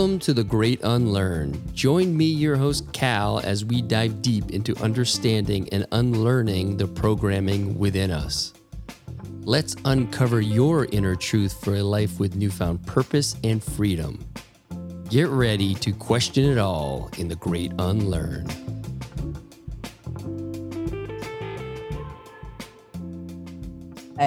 Welcome to The Great Unlearn. Join me, your host, Cal, as we dive deep into understanding and unlearning the programming within us. Let's uncover your inner truth for a life with newfound purpose and freedom. Get ready to question it all in The Great Unlearn.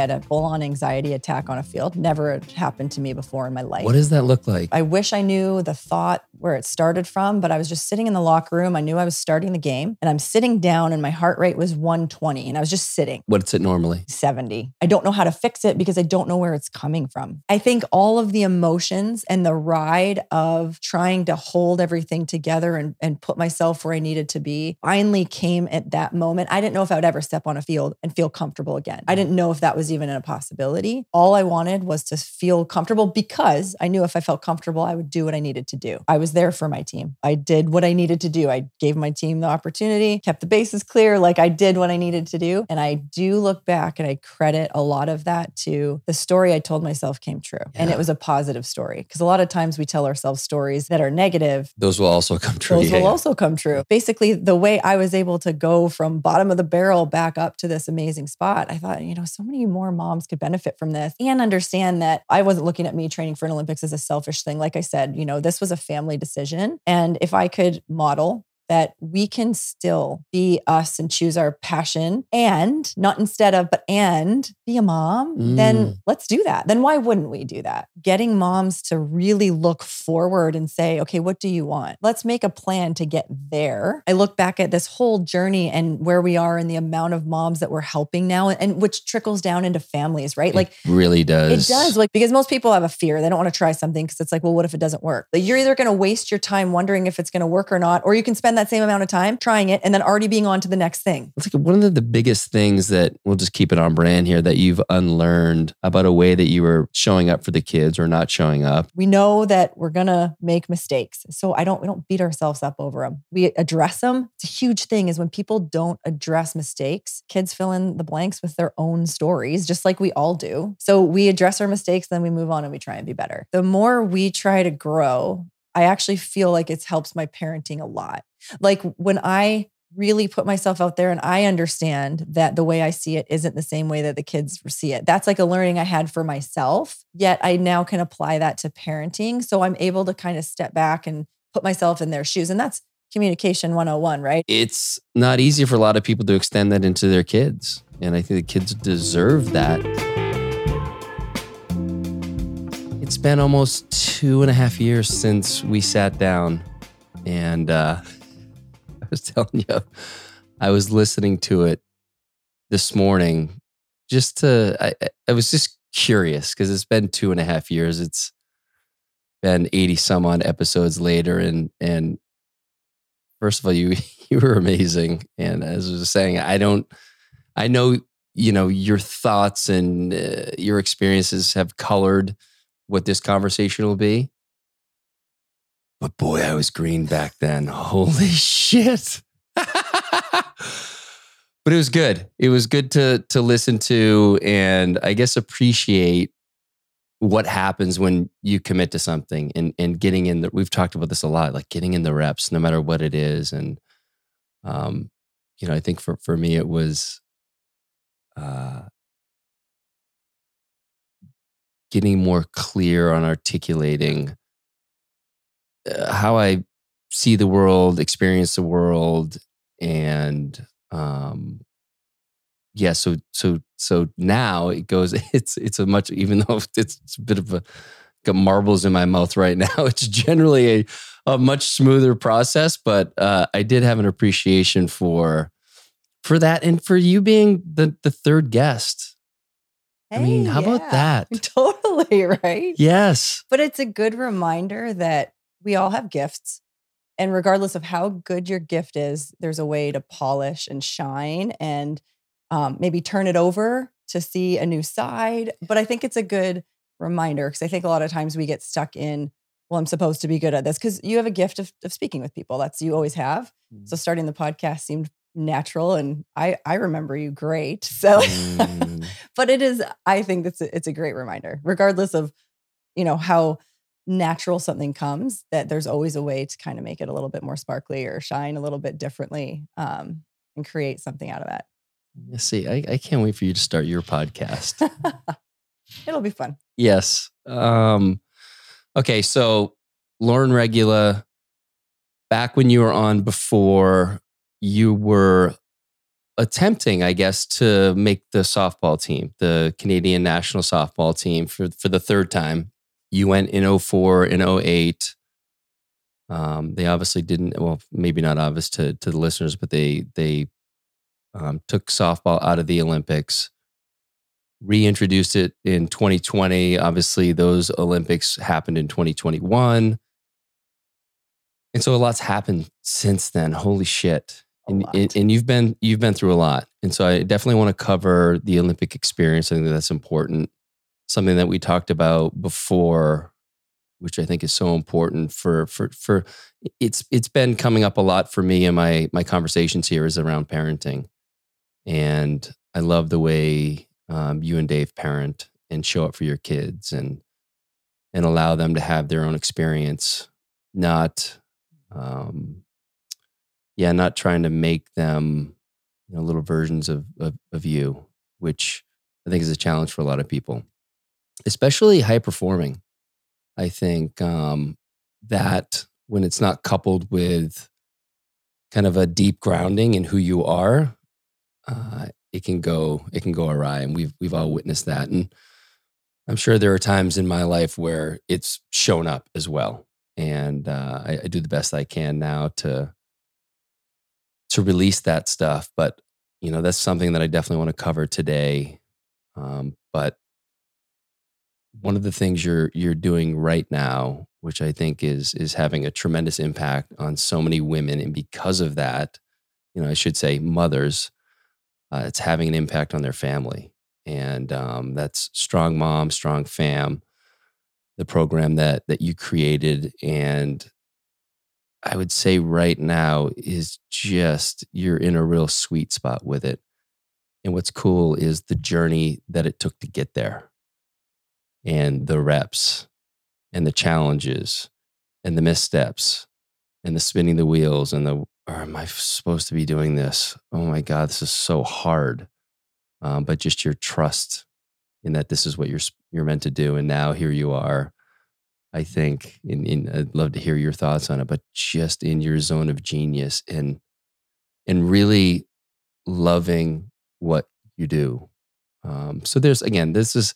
Had a full on anxiety attack on a field. Never happened to me before in my life. What does that look like? I wish I knew the thought where it started from, but I was just sitting in the locker room. I knew I was starting the game and I'm sitting down and my heart rate was 120 and I was just sitting. What's it normally? 70. I don't know how to fix it because I don't know where it's coming from. I think all of the emotions and the ride of trying to hold everything together and, and put myself where I needed to be finally came at that moment. I didn't know if I would ever step on a field and feel comfortable again. I didn't know if that was even a possibility. All I wanted was to feel comfortable because I knew if I felt comfortable, I would do what I needed to do. I was there for my team. I did what I needed to do. I gave my team the opportunity, kept the bases clear, like I did what I needed to do. And I do look back and I credit a lot of that to the story I told myself came true. And it was a positive story. Because a lot of times we tell ourselves stories that are negative Those will also come true. those Yeah, will yeah. also come true. Basically, the way I was able to go from bottom of the barrel back up to this amazing spot, I thought, you know, so many more moms could benefit from this and understand that I wasn't looking at me training for an Olympics as a selfish thing. Like I said, you know, this was a family decision. And if I could model that we can still be us and choose our passion and not instead of, but and be a mom, Mm. then let's do that. Then why wouldn't we do that? Getting moms to really look forward and say, okay, what do you want? Let's make a plan to get there. I look back at this whole journey and where we are and the amount of moms that we're helping now, and which trickles down into families, right? Like, really does. it does, like because most people have a fear. They don't want to try something because it's like, well, what if it doesn't work? Like you're either going to waste your time wondering if it's going to work or not, or you can spend that same amount of time trying it and then already being on to the next thing. It's like one of the, the biggest things that we'll just keep it on brand here that you've unlearned about a way that you were showing up for the kids or not showing up. We know that we're to make mistakes. So I don't we don't beat ourselves up over them. We address them. It's a huge thing is when people don't address mistakes, kids fill in the blanks with their own stories just like we all do. So we address our mistakes then we move on and we try and be better. The more we try to grow, I actually feel like it's helps my parenting a lot. Like when I really put myself out there and I understand that the way I see it isn't the same way that the kids see it. That's like a learning I had for myself. Yet I now can apply that to parenting. So I'm able to kind of step back and put myself in their shoes. And that's communication 101, right? It's not easy for a lot of people to extend that into their kids. And I think the kids deserve that. It's been almost two and a half years since we sat down. And uh, was telling you, I was listening to it this morning just to, I, I- was just curious because it's been two and a half years. It's been 80 some odd episodes later. And, and first of all, you, you were amazing. And as I was saying, I don't, I know, you know, your thoughts and uh, your experiences have colored what this conversation will be. But boy, I was green back then. Holy shit. but it was good. It was good to to listen to and I guess appreciate what happens when you commit to something and and getting in the we've talked about this a lot, like getting in the reps no matter what it is. And um, you know, I think for for me it was uh getting more clear on articulating how I see the world, experience the world, and um, yeah. So so so now it goes. It's it's a much even though it's, it's a bit of a got marbles in my mouth right now. It's generally a a much smoother process, but uh, I did have an appreciation for for that and for you being the the third guest. I mean, Hey, how about that? Totally, right? Yes. But it's a good reminder that we all have gifts. And regardless of how good your gift is, there's a way to polish and shine and um, maybe turn it over to see a new side. But I think it's a good reminder because I think a lot of times we get stuck in, well, I'm supposed to be good at this because you have a gift of, of speaking with people. That's you always have. So starting the podcast seemed natural and I, I remember you great. So, Mm. but it is, I think that's a, it's a great reminder, regardless of, you know, how natural something comes, that there's always a way to kind of make it a little bit more sparkly or shine a little bit differently um, and create something out of that. See, I, I can't wait for you to start your podcast. It'll be fun. yes. Um, okay, so Lauren Regula, back when you were on before, you were attempting, I guess, to make the softball team, the Canadian national softball team for, for the third time. You went in 04 and 08. Um, they obviously didn't, well, maybe not obvious to, to the listeners, but they, they um, took softball out of the Olympics, reintroduced it in 2020. Obviously, those Olympics happened in 2021. And so a lot's happened since then. Holy shit and, and, and you've been you've been through a lot and so i definitely want to cover the olympic experience i think that's important something that we talked about before which i think is so important for for for it's it's been coming up a lot for me in my my conversations here is around parenting. And i love the way um, you and dave parent and show up for your kids and and allow them to have their own experience not um, yeah, not trying to make them you know little versions of, of, of you, which I think is a challenge for a lot of people, especially high performing. I think um, that when it's not coupled with kind of a deep grounding in who you are, uh, it can go it can go awry, and we've we've all witnessed that. And I'm sure there are times in my life where it's shown up as well, and uh, I, I do the best I can now to to release that stuff. But you know, that's something that I definitely want to cover today. Um, but one of the things you're you're doing right now, which I think is is having a tremendous impact on so many women, and because of that, you know, I should say mothers, uh, it's having an impact on their family, and um, that's Strong Mom, Strong Fam, the program that that you created, and I would say right now is just you're in a real sweet spot with it. And what's cool is the journey that it took to get there and the reps and the challenges and the missteps and the spinning the wheels and the, or am I supposed to be doing this? Oh my God, this is so hard. Um, but just your trust in that this is what you're, you're meant to do. And now here you are I think, in, in, I'd love to hear your thoughts on it, but just in your zone of genius and and really loving what you do. Um, so there's again, this is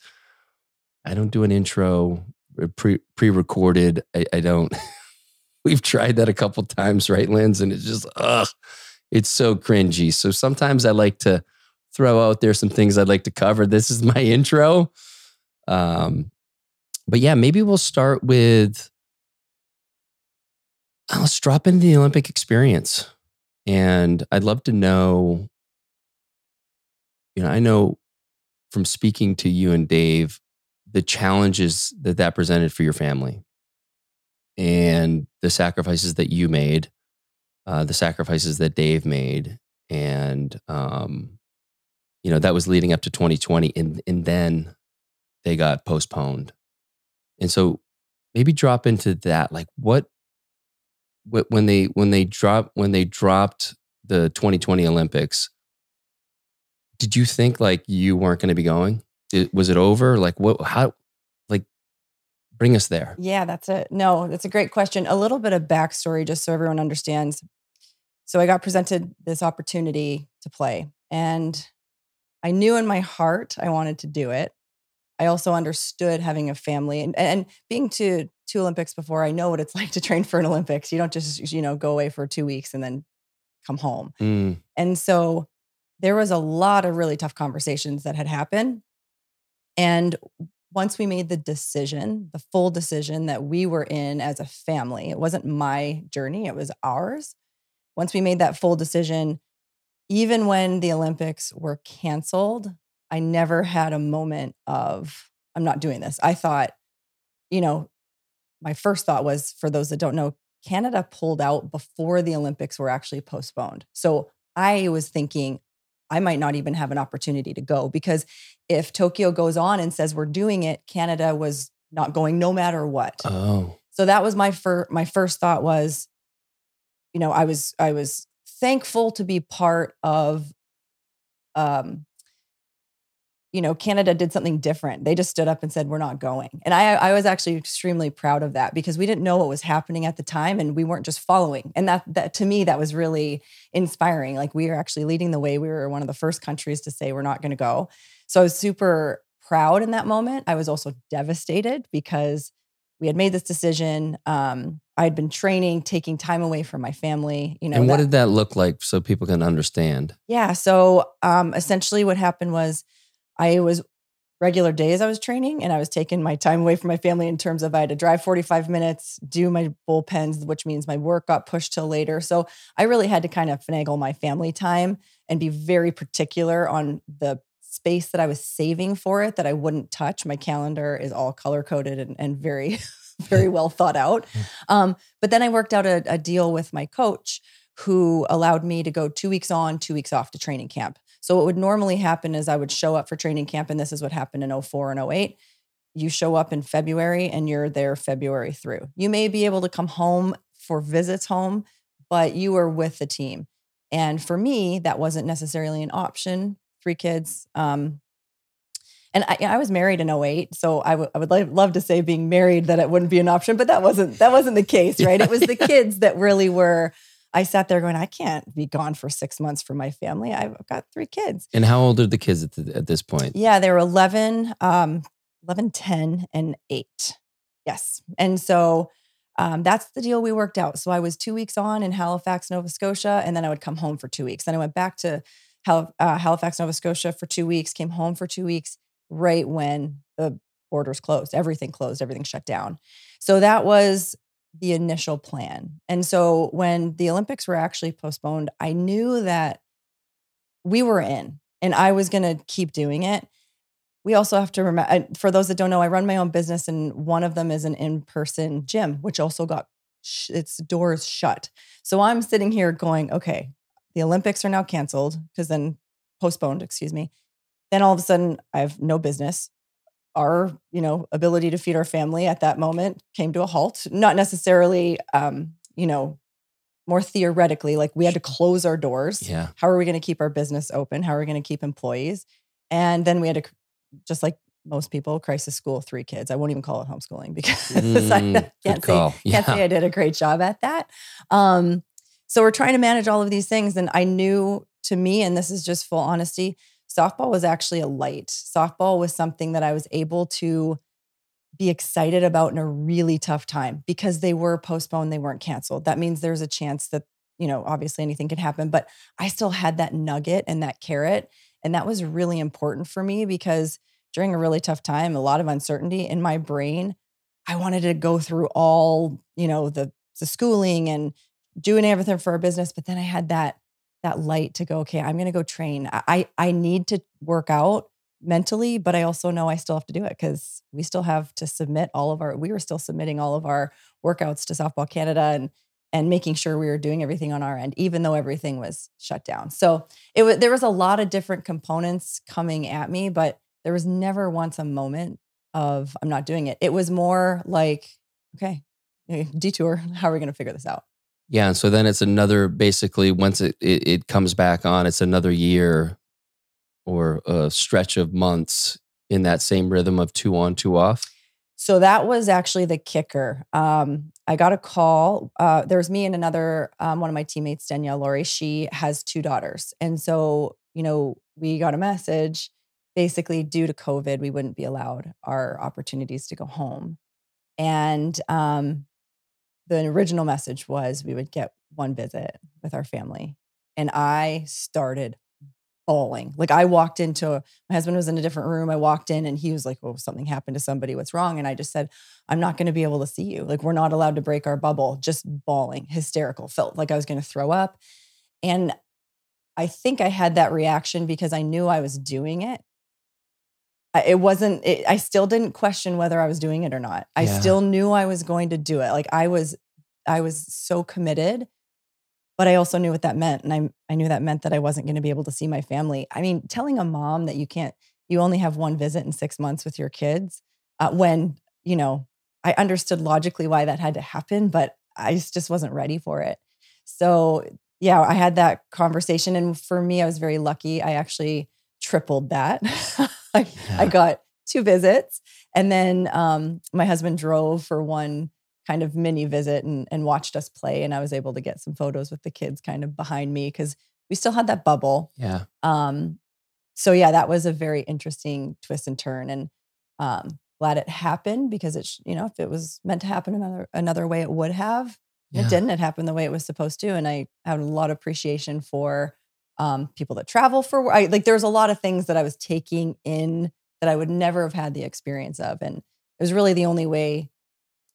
I don't do an intro uh, pre pre recorded. I, I don't. We've tried that a couple times, right, Linz? And it's just ugh, it's so cringy. So sometimes I like to throw out there some things I'd like to cover. This is my intro. Um, but yeah, maybe we'll start with let's drop into the Olympic experience. And I'd love to know, you know, I know from speaking to you and Dave, the challenges that that presented for your family and the sacrifices that you made, uh, the sacrifices that Dave made. And, um, you know, that was leading up to 2020. And, and then they got postponed. And so maybe drop into that. Like what, what when they when they drop when they dropped the 2020 Olympics, did you think like you weren't going to be going? It, was it over? Like what? How? Like bring us there. Yeah, that's it. No, that's a great question. A little bit of backstory, just so everyone understands. So I got presented this opportunity to play, and I knew in my heart I wanted to do it. I also understood having a family and, and being to two Olympics before. I know what it's like to train for an Olympics. You don't just, you know, go away for two weeks and then come home. Mm. And so there was a lot of really tough conversations that had happened. And once we made the decision, the full decision that we were in as a family, it wasn't my journey, it was ours. Once we made that full decision, even when the Olympics were canceled, I never had a moment of, I'm not doing this. I thought, you know, my first thought was for those that don't know, Canada pulled out before the Olympics were actually postponed. So I was thinking, I might not even have an opportunity to go because if Tokyo goes on and says we're doing it, Canada was not going no matter what. Oh. So that was my first my first thought was, you know, I was I was thankful to be part of um you know, Canada did something different. They just stood up and said, We're not going. And I, I was actually extremely proud of that because we didn't know what was happening at the time and we weren't just following. And that, that to me, that was really inspiring. Like we were actually leading the way. We were one of the first countries to say, We're not going to go. So I was super proud in that moment. I was also devastated because we had made this decision. Um, I had been training, taking time away from my family. You know, and what that- did that look like so people can understand? yeah. So um, essentially, what happened was I was regular days I was training and I was taking my time away from my family in terms of I had to drive 45 minutes, do my bullpens, which means my work got pushed till later. So I really had to kind of finagle my family time and be very particular on the space that I was saving for it that I wouldn't touch. My calendar is all color coded and, and very, very well thought out. Um, but then I worked out a, a deal with my coach who allowed me to go two weeks on, two weeks off to training camp. So what would normally happen is I would show up for training camp, and this is what happened in 04 and 08. You show up in February and you're there February through. You may be able to come home for visits home, but you are with the team. And for me, that wasn't necessarily an option. Three kids. Um, and I, I was married in 08, so I would I love to say being married that it wouldn't be an option, but that wasn't that wasn't the case, right? It was the kids that really were. I sat there going, I can't be gone for six months from my family. I've got three kids. And how old are the kids at, the, at this point? Yeah, they were 11, um, 11, 10, and 8. Yes. And so um, that's the deal we worked out. So I was two weeks on in Halifax, Nova Scotia, and then I would come home for two weeks. Then I went back to Hal- uh, Halifax, Nova Scotia for two weeks, came home for two weeks right when the borders closed. Everything closed, everything shut down. So that was the initial plan. And so when the Olympics were actually postponed, I knew that we were in and I was going to keep doing it. We also have to remember, for those that don't know, I run my own business and one of them is an in person gym, which also got sh- its doors shut. So I'm sitting here going, okay, the Olympics are now canceled because then postponed, excuse me. Then all of a sudden, I have no business. Our, you know, ability to feed our family at that moment came to a halt. Not necessarily, um, you know, more theoretically, like we had to close our doors. Yeah. How are we going to keep our business open? How are we going to keep employees? And then we had to, just like most people, crisis school, three kids. I won't even call it homeschooling because I Mm, can't say can't Yeah. say I did a great job at that. Um, so we're trying to manage all of these things, and I knew to me, and this is just full honesty, softball was actually a light. Softball was something that I was able to be excited about in a really tough time because they were postponed, they weren't canceled. That means there's a chance that, you know, obviously anything could happen, but I still had that nugget and that carrot. And that was really important for me because during a really tough time, a lot of uncertainty in my brain, I wanted to go through all, you know, the the schooling and doing everything for our business. But then I had that that light to go, okay, I'm gonna go train. I I I need to work out mentally, but I also know I still have to do it because we still have to submit all of our, we were still submitting all of our workouts to Softball Canada and and making sure we were doing everything on our end, even though everything was shut down. So it was there was a lot of different components coming at me, but there was never once a moment of I'm not doing it. It was more like, okay, eh, detour. How are we going to figure this out? Yeah. And so then it's another, basically, once it, it, it comes back on, it's another year or a stretch of months in that same rhythm of two on, two off. So that was actually the kicker. Um, I got a call. Uh, there was me and another um, one of my teammates, Danielle Lawrie. She has two daughters, and so you know we got a message. Basically, due to COVID, we wouldn't be allowed our opportunities to go home, and um, the original message was we would get one visit with our family, and I started bawling. Like I walked into my husband was in a different room. I walked in and he was like, "Oh, something happened to somebody. What's wrong?" And I just said, "I'm not going to be able to see you. Like we're not allowed to break our bubble." Just bawling, hysterical. Felt like I was going to throw up. And I think I had that reaction because I knew I was doing it. It wasn't it, I still didn't question whether I was doing it or not. I Yeah. still knew I was going to do it. Like I was I was so committed but I also knew what that meant. And I, I knew that meant that I wasn't going to be able to see my family. I mean, telling a mom that you can't, you only have one visit in six months with your kids uh, when you know, I understood logically why that had to happen, but I just wasn't ready for it. So, yeah, I had that conversation. And for me, I was very lucky. I actually tripled that. I, yeah. I, got two visits. And then um, my husband drove for one kind of mini visit and, and watched us play. And I was able to get some photos with the kids kind of behind me because we still had that bubble. Yeah. Um, so yeah, that was a very interesting twist and turn. And um, glad it happened because it's you know if it was meant to happen another another way it would have yeah. it didn't it happened the way it was supposed to and i had a lot of appreciation for um, people that travel for I, like there's a lot of things that i was taking in that i would never have had the experience of and it was really the only way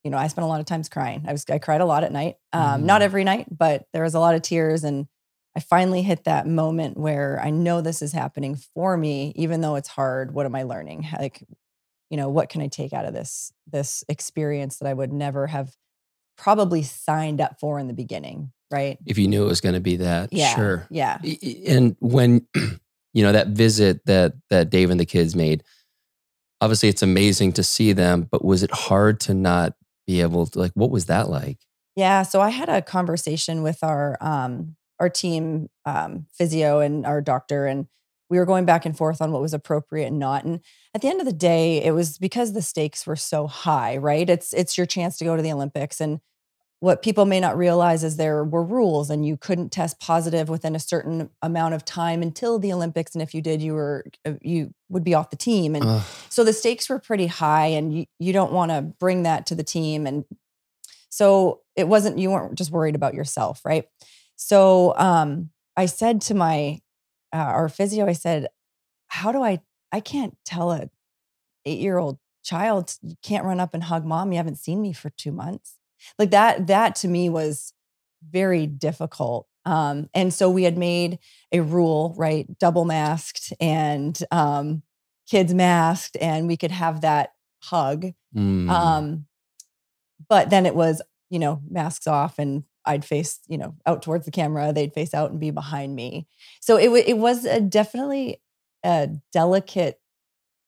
you know i spent a lot of times crying. I was i cried a lot at night um, mm. not every night but there was a lot of tears and i finally hit that moment where i know this is happening for me even though it's hard. What am i learning? Like you know what can i take out of this this experience that i would never have probably signed up for in the beginning right? if you knew it was going to be that yeah sure. yeah. And when you know that visit that that dave and the kids made obviously it's amazing to see them but was it hard to not be able to like what was that like? Yeah so i had a conversation with our um our team um physio and our doctor and we were going back and forth on what was appropriate and not and at the end of the day it was because the stakes were so high right? It's it's your chance to go to the olympics and what people may not realize is there were rules and you couldn't test positive within a certain amount of time until the olympics and if you did you were uh, you would be off the team and Ugh. so the stakes were pretty high and you, you don't want to bring that to the team and so it wasn't you weren't just worried about yourself right so um i said to my uh, our physio, I said, "How do I? I can't tell a eight year old child you can't run up and hug mom. You haven't seen me for two months. Like that. That to me was very difficult. Um, and so we had made a rule, right? Double masked and um, kids masked, and we could have that hug. Mm. Um, but then it was, you know, masks off and I'd face, you know, out towards the camera. They'd face out and be behind me. So it w- it was a definitely a delicate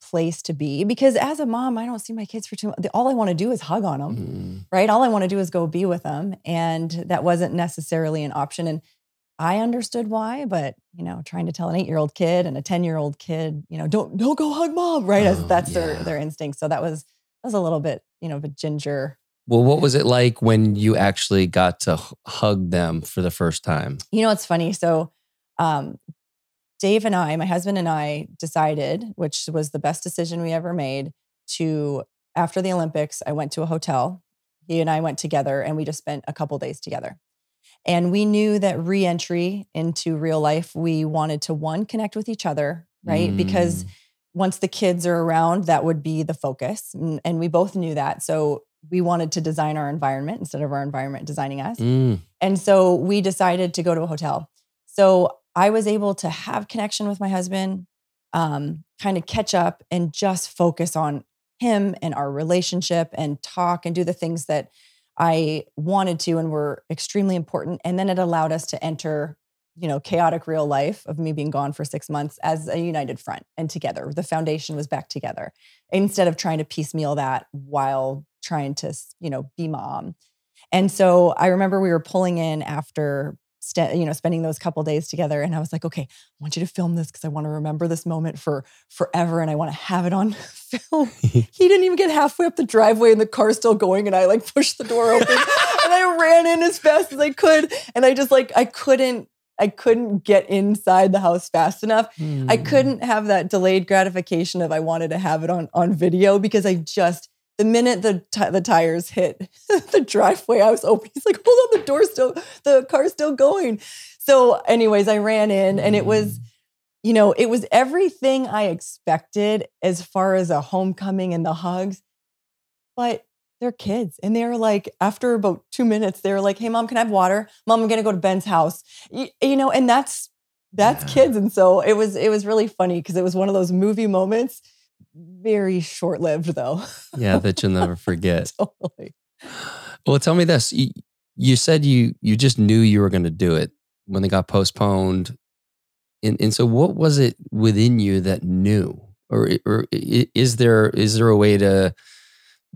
place to be because as a mom, I don't see my kids for too much. All I want to do is hug on them, mm. right? All I want to do is go be with them, and that wasn't necessarily an option. And I understood why, but you know, trying to tell an eight-year-old kid and a ten-year-old kid, you know, don't don't go hug mom, right? Oh, As that's yeah. their their instinct. So that was that was a little bit, you know, of a ginger well, what was it like when you actually got to hug them for the first time? You know, it's funny. So, um, Dave and I, my husband and I, decided, which was the best decision we ever made, to after the Olympics, I went to a hotel. He and I went together, and we just spent a couple days together. And we knew that reentry into real life, we wanted to one connect with each other, right? Mm. Because once the kids are around, that would be the focus, and, and we both knew that. So we wanted to design our environment instead of our environment designing us. Mm. And so we decided to go to a hotel. So I was able to have connection with my husband, um, kind of catch up and just focus on him and our relationship and talk and do the things that I wanted to and were extremely important. And then it allowed us to enter, you know, chaotic real life of me being gone for six months as a united front and together. The foundation was back together instead of trying to piecemeal that while trying to, you know, be mom. And so I remember we were pulling in after St- you know spending those couple days together and i was like okay i want you to film this because i want to remember this moment for forever and i want to have it on film he didn't even get halfway up the driveway and the car's still going and i like pushed the door open and i ran in as fast as i could and i just like i couldn't I couldn't get inside the house fast enough. Mm. I hmm. couldn't have that delayed gratification of I wanted to have it on on video because I just the minute the t- the tires hit the driveway, I was open. He's like, "Hold on, the door's still, the car's still going." So, anyways, I ran in, and it was, mm. you know, it was everything I expected as far as a homecoming and the hugs. But they're kids, and they're like, after about two minutes, they're like, "Hey, mom, can I have water? Mom, I'm gonna go to Ben's house." You, you know, and that's that's yeah. kids, and so it was it was really funny because it was one of those movie moments very short lived, though. yeah, that you'll never forget. totally. Well, tell me this: you, you said you you just knew you were going to do it when they got postponed, and and so what was it within you that knew, or or is there is there a way to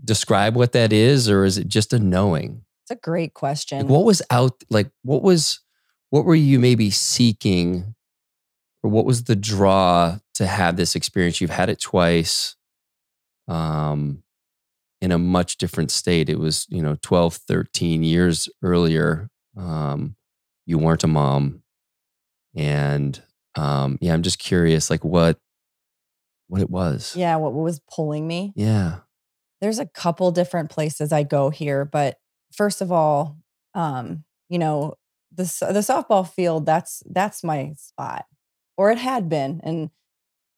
describe what that is, or is it just a knowing? It's a great question. Like, what was out? Like, what was? What were you maybe seeking, or what was the draw to have this experience? You've had it twice. Um, in a much different state. It was, you know, 12, 13 years earlier. Um, you weren't a mom. And um, yeah, I'm just curious, like what what it was. Yeah, what, was pulling me? Yeah. There's a couple different places I go here, but first of all, um, you know, the the softball field that's that's my spot, or it had been, and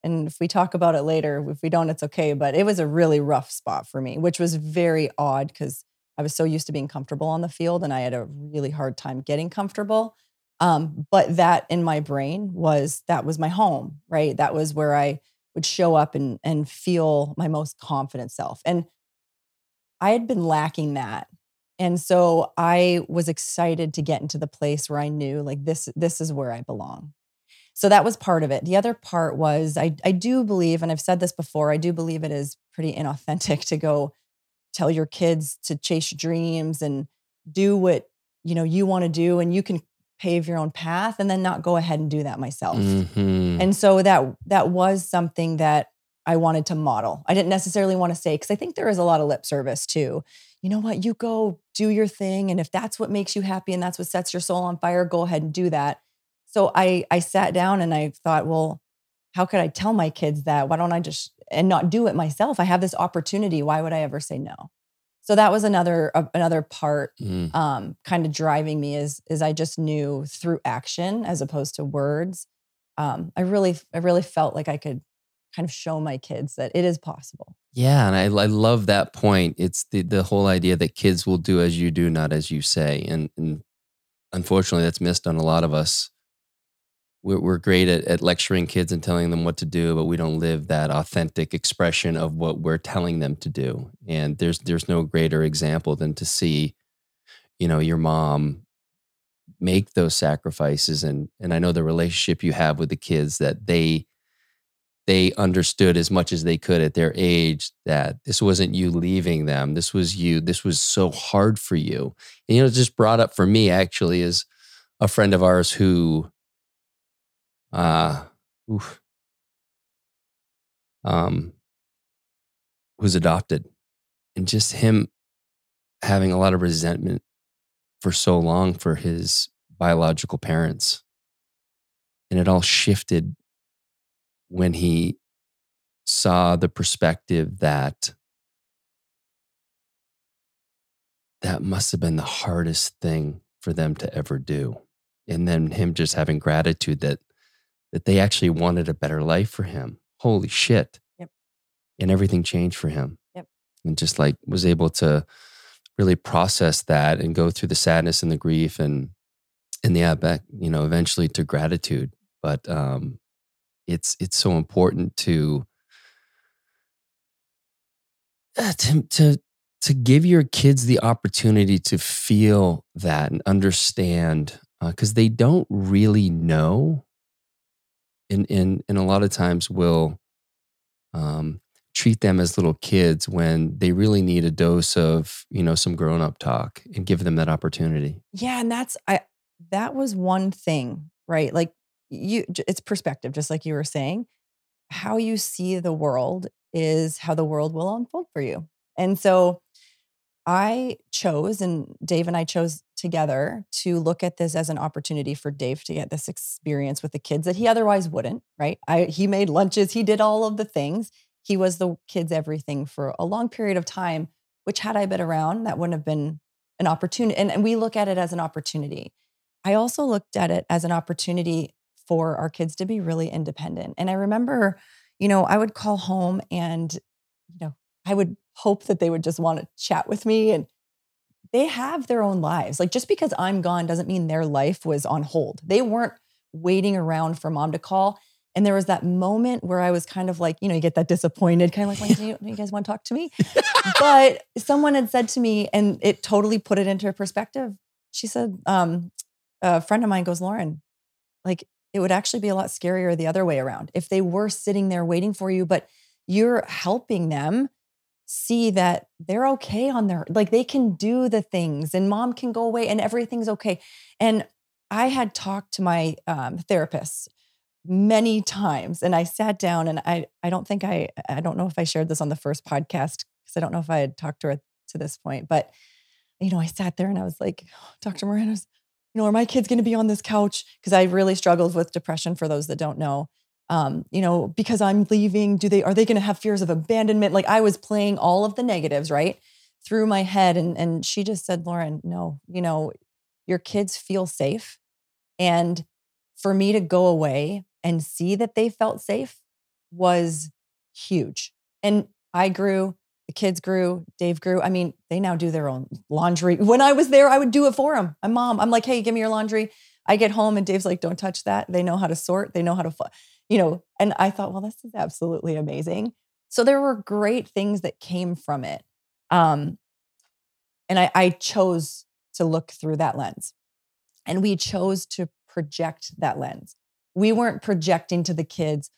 and if we talk about it later, if we don't, it's okay. But it was a really rough spot for me, which was very odd because I was so used to being comfortable on the field, and I had a really hard time getting comfortable. Um, but that in my brain was that was my home, right? That was where I would show up and and feel my most confident self. And I had been lacking that. And so I was excited to get into the place where I knew like this this is where I belong. So that was part of it. The other part was I I do believe and I've said this before, I do believe it is pretty inauthentic to go tell your kids to chase dreams and do what you know you want to do and you can pave your own path and then not go ahead and do that myself. Mm-hmm. And so that that was something that I wanted to model. I didn't necessarily want to say cuz I think there is a lot of lip service too. You know what? You go do your thing and if that's what makes you happy and that's what sets your soul on fire, go ahead and do that. So I I sat down and I thought, well, how could I tell my kids that? Why don't I just and not do it myself? I have this opportunity. Why would I ever say no? so that was another uh, another part Mm. um, kind of driving me is is I just knew through action as opposed to words. Um, I really I really felt like I could kind of show my kids that it is possible. Yeah, and I, I love that point. It's the the whole idea that kids will do as you do, not as you say, and, and unfortunately, that's missed on a lot of us. We're, we're great at, at lecturing kids and telling them what to do, but we don't live that authentic expression of what we're telling them to do. And there's there's no greater example than to see, you know, your mom make those sacrifices and and I know the relationship you have with the kids that they they understood as much as they could at their age that this wasn't you leaving them. This was you. This was so hard for you. And, you know, just brought up for me actually is a friend of ours who, uh, oof, um, was adopted. And just him having a lot of resentment for so long for his biological parents. And it all shifted when he saw the perspective that that must have been the hardest thing for them to ever do. And then him just having gratitude that that they actually wanted a better life for him holy shit Yep. and everything changed for him Yep. and just like was able to really process that and go through the sadness and the grief and and yeah back you know eventually to gratitude but um it's it's so important to uh, to to to give your kids the opportunity to feel that and understand because they don't really know and and and a lot of times will um, treat them as little kids when they really need a dose of you know some grown up talk and give them that opportunity Yeah, and that's I that was one thing, right? Like you it's perspective just like you were saying. How you see the world is how the world will unfold for you. And so I chose and Dave and I chose together to look at this as an opportunity for Dave to get this experience with the kids that he otherwise wouldn't, right? I he made lunches, he did all of the things. He was the kids everything for a long period of time, which had I been around, that wouldn't have been an opportunity. And, and we look at it as an opportunity. I also looked at it as an opportunity for our kids to be really independent. And I remember, you know, I would call home and, you know, I would hope that they would just want to chat with me. And they have their own lives. Like just because I'm gone doesn't mean their life was on hold. They weren't waiting around for mom to call. And there was that moment where I was kind of like, you know, you get that disappointed, kind of like, do, you, do you guys want to talk to me? but someone had said to me, and it totally put it into perspective. She said, um, a friend of mine goes, Lauren, like it would actually be a lot scarier the other way around if they were sitting there waiting for you, but you're helping them see that they're okay on their like they can do the things and mom can go away and everything's okay. And i had talked to my um, therapist many times and i sat down and i i don't think i i don't know if i shared this on the first podcast because i don't know if i had talked to her to this point but you know i sat there and i was like dr moranis you know are my kids going to be on this couch? Because i really struggled with depression for those that don't know um, you know, because I'm leaving, do they are they going to have fears of abandonment? Like I was playing all of the negatives, right? Through my head. And and she just said, Lauren, no, you know, your kids feel safe. And for me to go away and see that they felt safe was huge. And I grew, the kids grew, Dave grew. I mean, they now do their own laundry. When I was there, I would do it for them. My mom, I'm like, hey, give me your laundry. I get home and Dave's like, don't touch that. They know how to sort, they know how to you know, and I thought, well, this is absolutely amazing. So there were great things that came from it. Um, and I, I chose to look through that lens. And we chose to project that lens. We weren't projecting to the kids,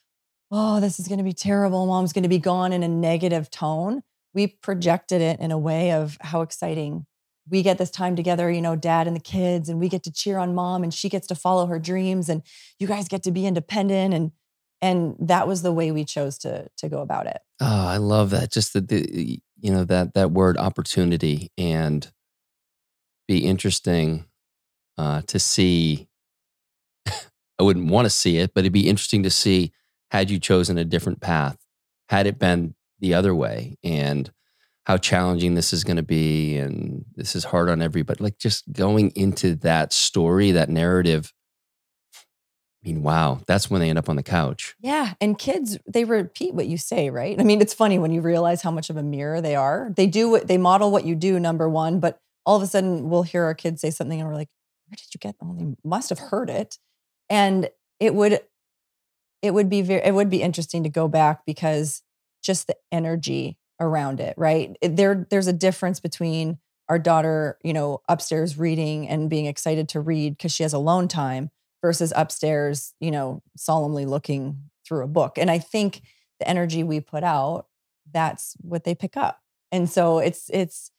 oh, this is going to be terrible. Mom's going to be gone in a negative tone. We projected it in a way of how exciting we get this time together, you know, dad and the kids, and we get to cheer on mom and she gets to follow her dreams and you guys get to be independent. And and that was the way we chose to to go about it oh i love that just the, the you know that that word opportunity and be interesting uh, to see i wouldn't want to see it but it'd be interesting to see had you chosen a different path had it been the other way and how challenging this is going to be and this is hard on everybody like just going into that story that narrative I mean, wow, that's when they end up on the couch. Yeah. And kids, they repeat what you say, right? I mean, it's funny when you realize how much of a mirror they are. They do what they model what you do, number one, but all of a sudden we'll hear our kids say something and we're like, where did you get them? They must have heard it. And it would, it would be very, it would be interesting to go back because just the energy around it, right? There, there's a difference between our daughter, you know, upstairs reading and being excited to read because she has alone time versus upstairs, you know, solemnly looking through a book. And I think the energy we put out, that's what they pick up. And so it's it's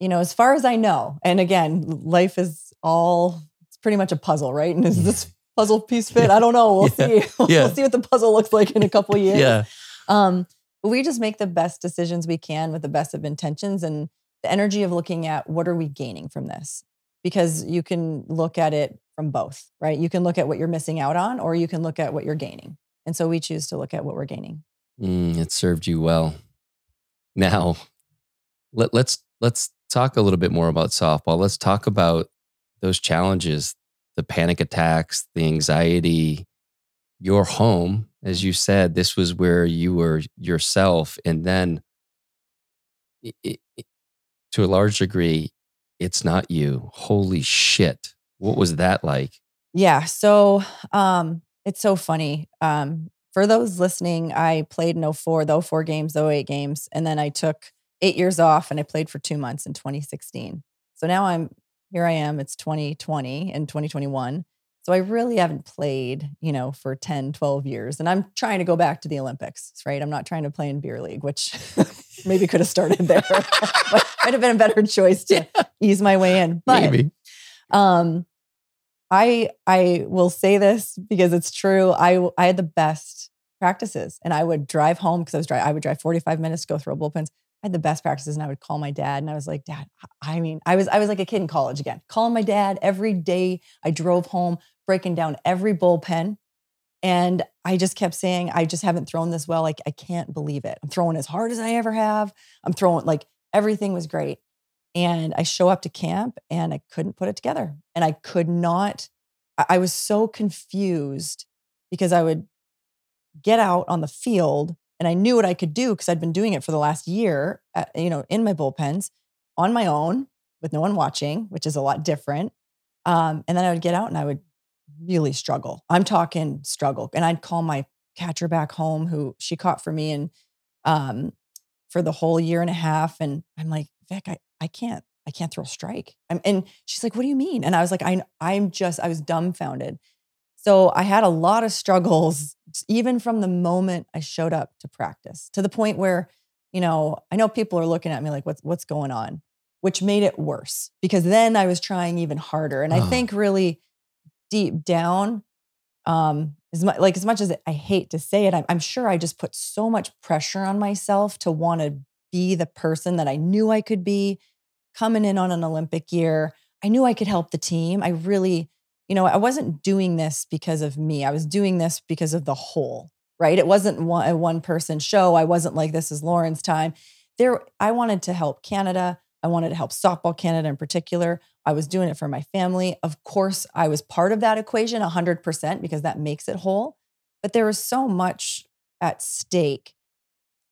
you know, as far as I know, and again, life is all it's pretty much a puzzle, right? And is this puzzle piece fit? I don't know. We'll yeah. see. we'll yeah. see what the puzzle looks like in a couple years. Yeah. Um, but we just make the best decisions we can with the best of intentions and the energy of looking at what are we gaining from this? Because you can look at it from both, right? You can look at what you're missing out on, or you can look at what you're gaining. And so we choose to look at what we're gaining. Mm, it served you well. Now, let, let's let's talk a little bit more about softball. Let's talk about those challenges, the panic attacks, the anxiety. Your home, as you said, this was where you were yourself, and then it, it, to a large degree, it's not you. Holy shit! What was that like? Yeah. So um, it's so funny. Um, for those listening, I played in 04, the 04 games, 08 games, and then I took eight years off and I played for two months in 2016. So now I'm here I am, it's 2020 and 2021. So I really haven't played, you know, for 10, 12 years. And I'm trying to go back to the Olympics, right? I'm not trying to play in beer league, which maybe could have started there. Might have been a better choice to yeah. ease my way in. But maybe. Um, I I will say this because it's true. I I had the best practices, and I would drive home because I was dry. I would drive forty five minutes to go throw bullpens. I had the best practices, and I would call my dad, and I was like, "Dad, I mean, I was I was like a kid in college again, calling my dad every day. I drove home, breaking down every bullpen, and I just kept saying, I just haven't thrown this well. Like I can't believe it. I'm throwing as hard as I ever have. I'm throwing like everything was great. And I show up to camp and I couldn't put it together. And I could not, I was so confused because I would get out on the field and I knew what I could do because I'd been doing it for the last year, at, you know, in my bullpens on my own with no one watching, which is a lot different. Um, and then I would get out and I would really struggle. I'm talking struggle. And I'd call my catcher back home who she caught for me and um, for the whole year and a half. And I'm like, Vic, I, I can't, I can't throw a strike. I'm, and she's like, what do you mean? And I was like, I, I'm just, I was dumbfounded. So I had a lot of struggles, even from the moment I showed up to practice to the point where you know, I know people are looking at me like, what's what's going on? Which made it worse because then I was trying even harder. And I Oh. think really deep down, um, as much like as much as I hate to say it, I'm, I'm sure I just put so much pressure on myself to want to be the person that I knew I could be coming in on an Olympic year. I knew I could help the team. I really, you know, I wasn't doing this because of me. I was doing this because of the whole, right? It wasn't one, a one person show. I wasn't like, this is Lauren's time. There, I wanted to help Canada. I wanted to help Softball Canada in particular. I was doing it for my family. Of course, I was part of that equation 100% because that makes it whole. But there was so much at stake.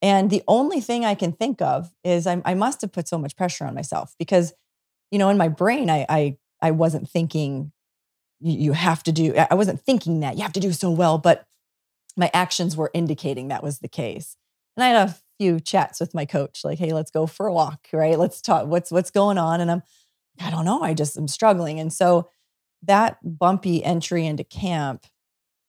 And the only thing I can think of is I, I must have put so much pressure on myself because, you know, in my brain, I, I, I wasn't thinking you, have to do, I wasn't thinking that you have to do so well, but my actions were indicating that was the case. And I had a few chats with my coach, like, hey, let's go for a walk, right? Let's talk, what's what's going on? And I'm, I don't know, I just am struggling. And so that bumpy entry into camp,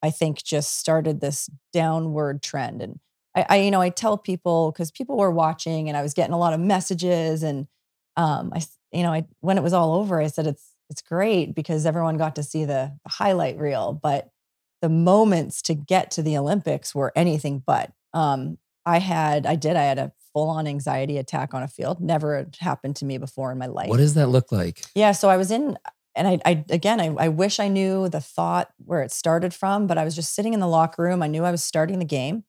I think just started this downward trend. And I, I you know, I tell people because people were watching and I was getting a lot of messages. And um, I, you know, I when it was all over, I said it's it's great because everyone got to see the, the highlight reel, but the moments to get to the Olympics were anything but. Um, I had, I did, I had a full on anxiety attack on a field. Never happened to me before in my life. What does that look like? Yeah, so I was in, and I, I again, I, I wish I knew the thought where it started from, but I was just sitting in the locker room. I knew I was starting the game,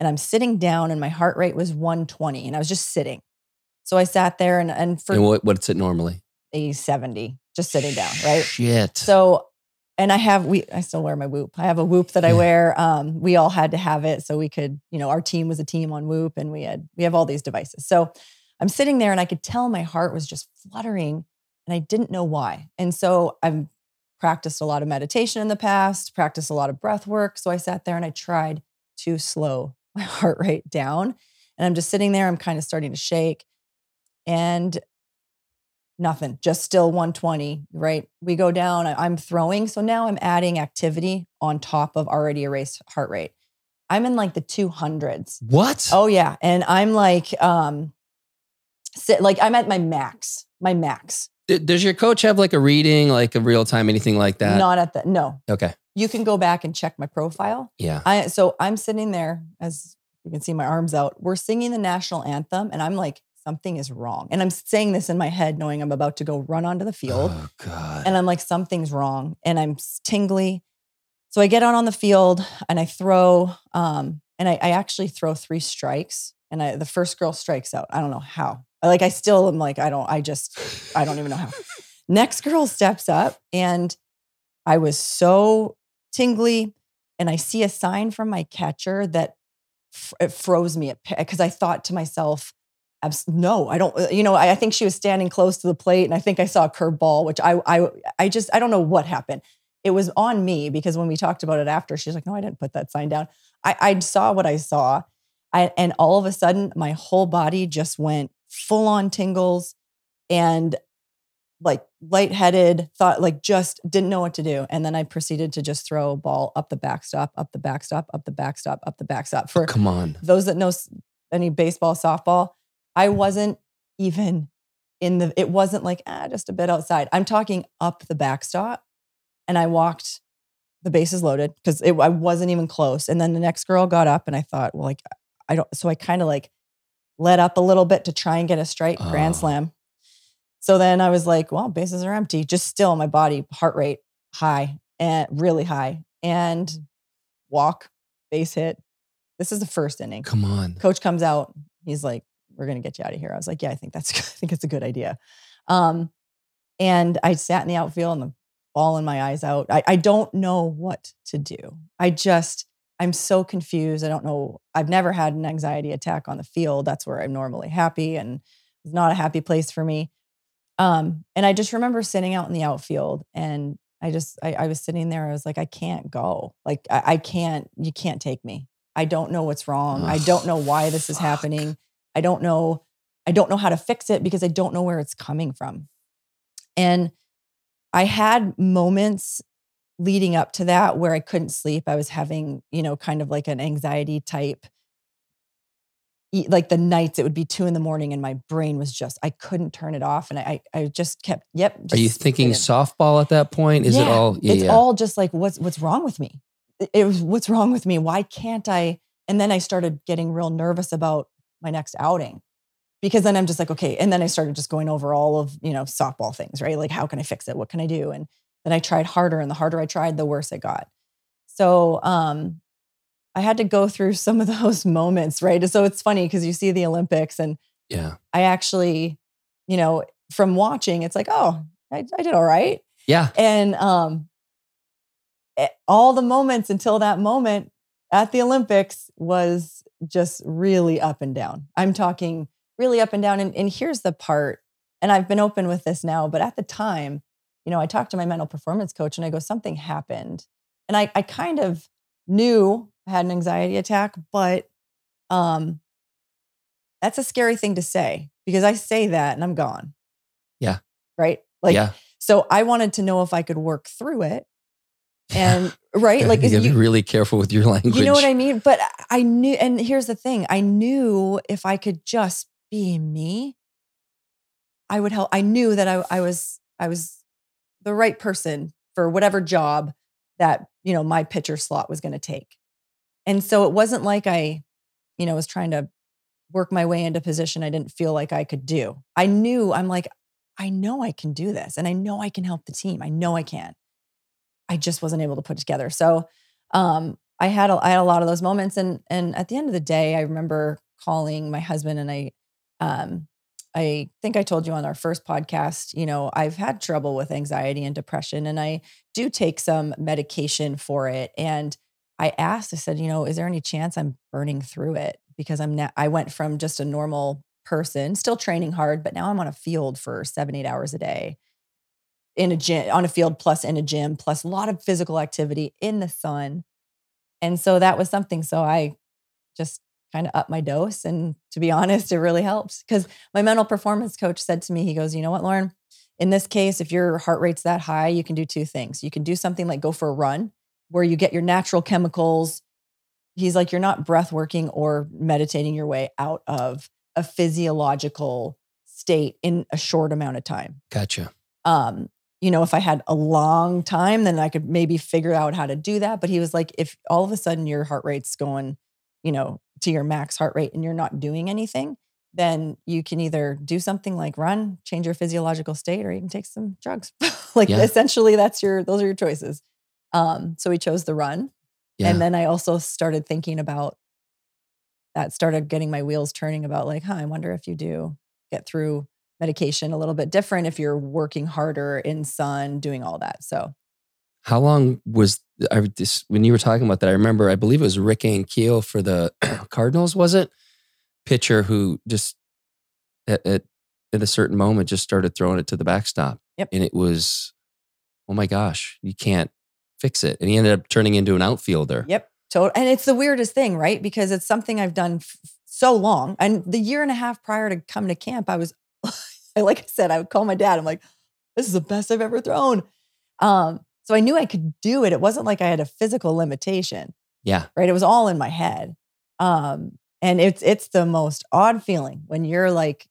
and I'm sitting down, and my heart rate was 120, and I was just sitting. So I sat there, and and for and what, what's it normally? a 70, just sitting down, right? Shit. So, and I have we I still wear my Whoop. I have a Whoop that I wear. Um, we all had to have it so we could, you know, our team was a team on Whoop, and we had we have all these devices. So I'm sitting there, and I could tell my heart was just fluttering, and I didn't know why. And so I've practiced a lot of meditation in the past, practiced a lot of breath work. So I sat there and I tried to slow my heart rate down, and I'm just sitting there. I'm kind of starting to shake, and nothing, just still 120, right? We go down, I'm throwing. So now I'm adding activity on top of already erased heart rate. I'm in like the 200s. what? Oh yeah. And I'm like, um, sit, like I'm at my max, my max. Does your coach have like a reading, like a real time, anything like that? Not at the, no, Okay. you can go back and check my profile. Yeah. I, so I'm sitting there as you can see my arms out. We're singing the national anthem and I'm like, something is wrong. And I'm saying this in my head, knowing I'm about to go run onto the field. Oh God. and I'm like, something's wrong. And I'm tingly. So I get out on the field and I throw, um, and I, I actually throw three strikes. And I, the first girl strikes out. I don't know how. Like I still am like, I don't, I just, I don't even know how. Next girl steps up and I was so tingly. And I see a sign from my catcher that f- it froze me because I thought to myself, abs- no, I don't, uh, you know, I, I think she was standing close to the plate and I think I saw a curve ball, which I, I, I just, I don't know what happened. It was on me because when we talked about it after, she's like, no, I didn't put that sign down. I, I saw what I saw. I, and all of a sudden, my whole body just went full on tingles and like lightheaded, thought like just didn't know what to do. And then I proceeded to just throw a ball up the backstop, up the backstop, up the backstop, up the backstop. For Come on. those that know any baseball, softball, I wasn't even in the, it wasn't like, ah, just a bit outside. I'm talking up the backstop. And I walked the bases loaded because I wasn't even close. And then the next girl got up and I thought, well, like, I don't, so I kind of like let up a little bit to try and get a strike grand Oh. slam. So then I was like, well, bases are empty, just still my body, heart rate high and really high. And walk, base hit. This is the first inning. Come on. Coach comes out. He's like, "We're gonna get you out of here." I was like, "Yeah, I think that's I think it's a good idea." Um, and I sat in the outfield and the ball in my eyes out. I, I don't know what to do. I just I'm so confused. I don't know. I've never had an anxiety attack on the field. That's where I'm normally happy, and it's not a happy place for me. Um, and I just remember sitting out in the outfield and I just I, I was sitting there. I was like, I can't go. Like I, I can't. You can't take me. I don't know what's wrong. I don't know why this is Fuck. happening. I don't know. I don't know how to fix it because I don't know where it's coming from. And I had moments leading up to that where I couldn't sleep. I was having, you know, kind of like an anxiety type like the nights it would be two in the morning and my brain was just I couldn't turn it off and I I, just kept yep. Are you thinking it. softball at that point? Is it all? Yeah, it's yeah. all just like what's what's wrong with me it was what's wrong with me why can't i and then i started getting real nervous about my next outing because then i'm just like okay and then i started just going over all of you know softball things right? Like how can i fix it? What can i do? And then i tried harder and the harder i tried the worse it got. So um i had to go through some of those moments right? So it's funny because you see the olympics and yeah. i actually you know from watching it's like oh i, I did all right. Yeah. and um eh, all the moments until that moment at the olympics was just really up and down i'm talking really up and down and, and here's the part and i've been open with this now but at the time you know i talked to my mental performance coach and i go something happened and i, I kind of knew i had an anxiety attack but um that's a scary thing to say because i say that and i'm gone Yeah. right like yeah. so I wanted to know if I could work through it. And right, like you gotta be really careful with your language. you know what I mean? But I knew, and here's the thing I knew if I could just be me, I would help. I knew that I, I was, I was the right person for whatever job that, you know, my pitcher slot was going to take. And so it wasn't like I, you know, was trying to work my way into position I didn't feel like I could do. I knew I'm like, I know I can do this and I know I can help the team. I know I can. I just wasn't able to put together. So um, I had a, I had a lot of those moments, and and at the end of the day, I remember calling my husband, and I um, I think I told you on our first podcast, you know, I've had trouble with anxiety and depression, and I do take some medication for it. And I asked, I said, you know, is there any chance I'm burning through it because I'm now I went from just a normal person, still training hard, but now I'm on a field for seven eight hours a day in a gym on a field plus in a gym plus a lot of physical activity in the sun. And so that was something so i just kind of upped my dose and to be honest it really helped because my mental performance coach said to me he goes you know what lauren? In this case if your heart rate's that high you can do two things. You can do something like go for a run where you get your natural chemicals. He's like you're not breath working or meditating your way out of a physiological state in a short amount of time. Gotcha. um you know if i had a long time then i could maybe figure out how to do that but he was like if all of a sudden your heart rate's going you know to your max heart rate and you're not doing anything then you can either do something like run change your physiological state or you can take some drugs like Yeah. essentially that's your those are your choices um so we chose the run Yeah. and then i also started thinking about that started getting my wheels turning about like huh i wonder if you do get through medication a little bit different if you're working harder in sun doing all that so How long was I this when you were talking about that? I remember I believe it was Rick Ankiel for the Cardinals, was it? Pitcher who just at, at at a certain moment just started throwing it to the backstop. Yep. And it was, oh my gosh, you can't fix it. And he ended up turning into an outfielder. Yep. Total. And it's the weirdest thing, right? Because it's something I've done f- so long. And the year and a half prior to coming to camp, I was, I like I said, I would call my dad. I'm like, this is the best I've ever thrown. Um, so I knew I could do it. It wasn't like I had a physical limitation, Yeah. right? It was all in my head. Um, and it's it's the most odd feeling when you're like,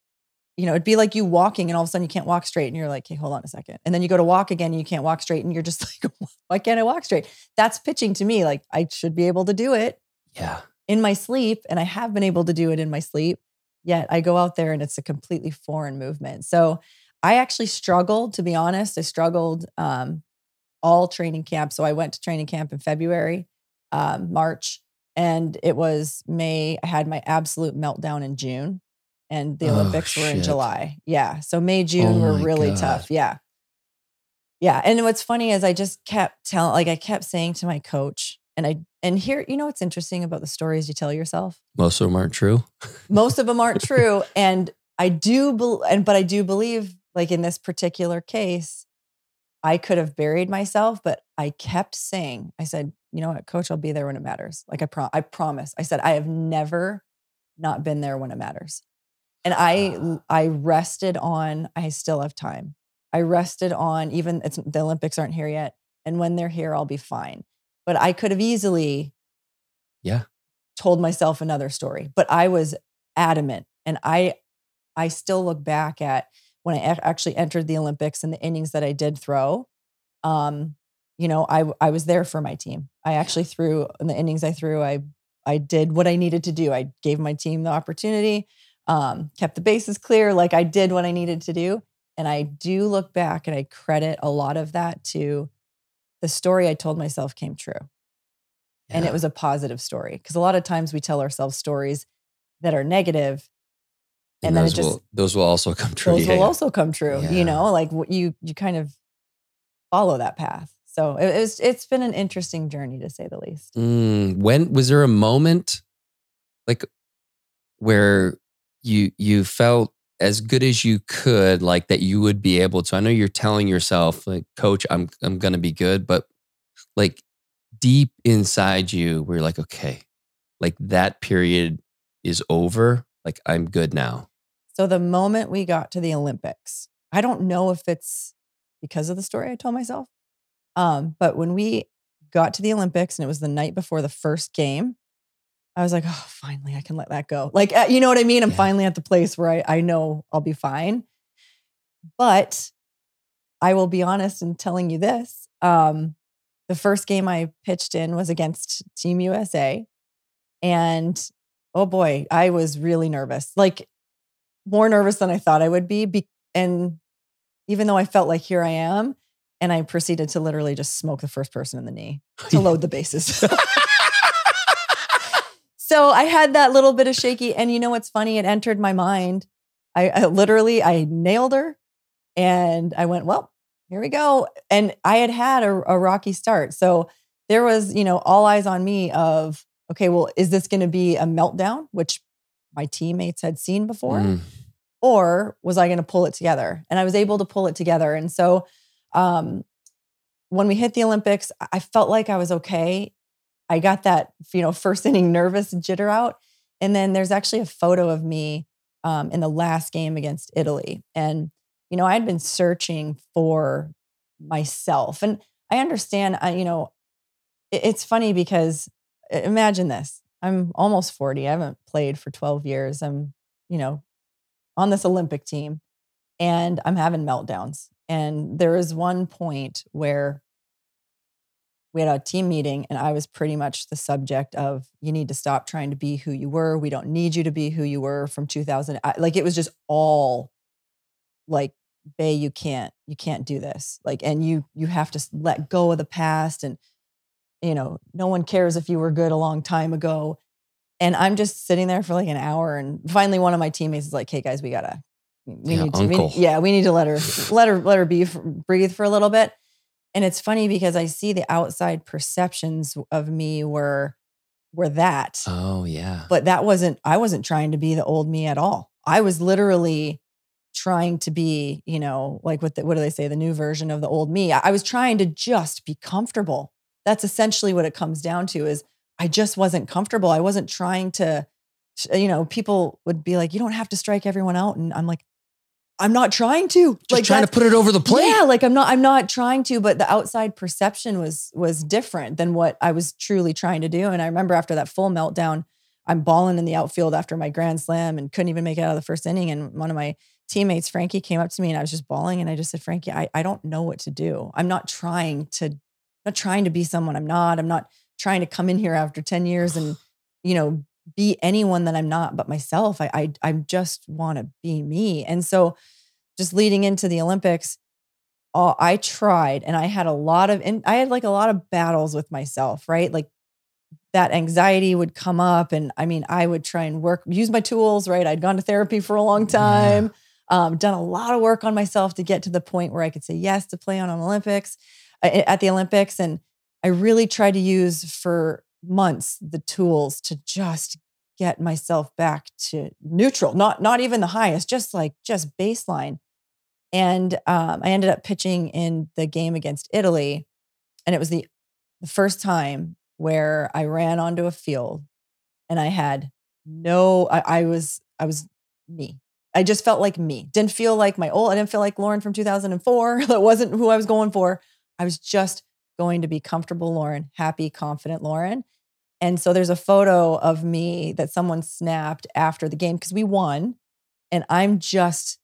you know, it'd be like you walking and all of a sudden you can't walk straight and you're like, hey, hold on a second. And then you go to walk again and you can't walk straight and you're just like, why can't I walk straight? That's pitching to me. Like I should be able to do it Yeah. in my sleep. And I have been able to do it in my sleep. Yet I go out there and it's a completely foreign movement. So I actually struggled, to be honest. I struggled um, all training camp. So I went to training camp in February, um, March, and it was May. I had my absolute meltdown in June, and the Oh, Olympics were in. July. Yeah. So May, June Oh were really God. tough. Yeah. Yeah. And what's funny is I just kept telling, like, I kept saying to my coach, and I, and here, you know what's interesting about the stories you tell yourself? Most of them aren't true. most of them aren't true and i do bel and but i do believe like in this particular case i could have buried myself but i kept saying i said you know what coach i'll be there when it matters. Like i pro- i promise. I said i have never not been there when it matters. And i ah. i rested on i still have time. I rested on even it's the olympics aren't here yet and when they're here i'll be fine but i could have easily Yeah. told myself another story but i was adamant. And I, I still look back at when I actually entered the Olympics and the innings that I did throw. Um, you know, I I was there for my team. I actually threw in the innings I threw. I I did what I needed to do. I gave my team the opportunity, um, kept the bases clear. Like I did what I needed to do. And I do look back and I credit a lot of that to the story I told myself came true. Yeah. And it was a positive story. Because a lot of times we tell ourselves stories that are negative, and, and then it just will, those will also come true. Those yeah. will also come true. Yeah. You know, like you you kind of follow that path. So it, was it's been an interesting journey to say the least. Mm, when was there a moment like where you you felt as good as you could, like that you would be able to. I know you're telling yourself, like, coach, I'm I'm gonna be good, but like deep inside you, we're like, okay, like that period is over. Like I'm good now. So the moment we got to the Olympics, I don't know if it's because of the story I told myself. Um, but when we got to the Olympics and it was the night before the first game, I was like, oh, finally, I can let that go. Like, uh, you know what I mean? I'm yeah. finally at the place where I, I know I'll be fine. But I will be honest in telling you this. Um, the first game I pitched in was against Team USA. And oh boy, I was really nervous, like more nervous than I thought I would be. be- and even though I felt like here I am, and I proceeded to literally just smoke the first person in the knee to load the bases. so I had that little bit of shaky. And you know what's funny? It entered my mind. I, I literally I nailed her, and I went, well, here we go. And I had had a, a rocky start, so there was you know all eyes on me of okay, well, is this going to be a meltdown, which my teammates had seen before, mm. or was I going to pull it together? And I was able to pull it together. And so um, when we hit the Olympics, I felt like I was okay. I got that, you know, first inning nervous jitter out. And then there's actually a photo of me um, in the last game against Italy. And, you know, I had been searching for myself. And I understand, I, you know, it, it's funny because imagine this I'm almost 40. I haven't played for 12 years. I'm, you know, on this Olympic team and I'm having meltdowns. And there is one point where we had a team meeting and I was pretty much the subject of you need to stop trying to be who you were. We don't need you to be who you were from 2000. like it was just all like, Bay, you can't, you can't do this. Like, and you, you have to let go of the past. And, you know, no one cares if you were good a long time ago. And I'm just sitting there for like an hour. And finally, one of my teammates is like, hey guys, we gotta, we yeah, need to, we, yeah, we need to let her, let her, let her be, breathe for a little bit. And it's funny because I see the outside perceptions of me were were that. Oh yeah. But that wasn't I wasn't trying to be the old me at all. I was literally trying to be, you know, like what the, what do they say, the new version of the old me. I was trying to just be comfortable. That's essentially what it comes down to is I just wasn't comfortable. I wasn't trying to you know, people would be like, you don't have to strike everyone out. And I'm like, I'm not trying to. Just like trying to put it over the plate. Yeah, like I'm not I'm not trying to, but the outside perception was was different than what I was truly trying to do. And I remember after that full meltdown, I'm balling in the outfield after my grand slam and couldn't even make it out of the first inning. And one of my teammates, Frankie, came up to me and I was just bawling. And I just said, Frankie, I, I don't know what to do. I'm not trying to I'm not trying to be someone I'm not. I'm not trying to come in here after 10 years and, you know, be anyone that I'm not but myself. I I, I just want to be me. And so just leading into the Olympics, uh, I tried and I had a lot of and I had like a lot of battles with myself, right? Like that anxiety would come up and I mean, I would try and work, use my tools, right? I'd gone to therapy for a long time. Yeah. Um, done a lot of work on myself to get to the point where I could say yes to play on an Olympics uh, at the Olympics. And I really tried to use for months the tools to just get myself back to neutral, not not even the highest, just like just baseline. And um, I ended up pitching in the game against Italy, and it was the the first time where I ran onto a field, and I had no, I, I was I was me. I just felt like me. Didn't feel like my old. I didn't feel like Lauren from 2004. that wasn't who I was going for. I was just going to be comfortable Lauren, happy, confident Lauren. And so there's a photo of me that someone snapped after the game because we won. And I'm just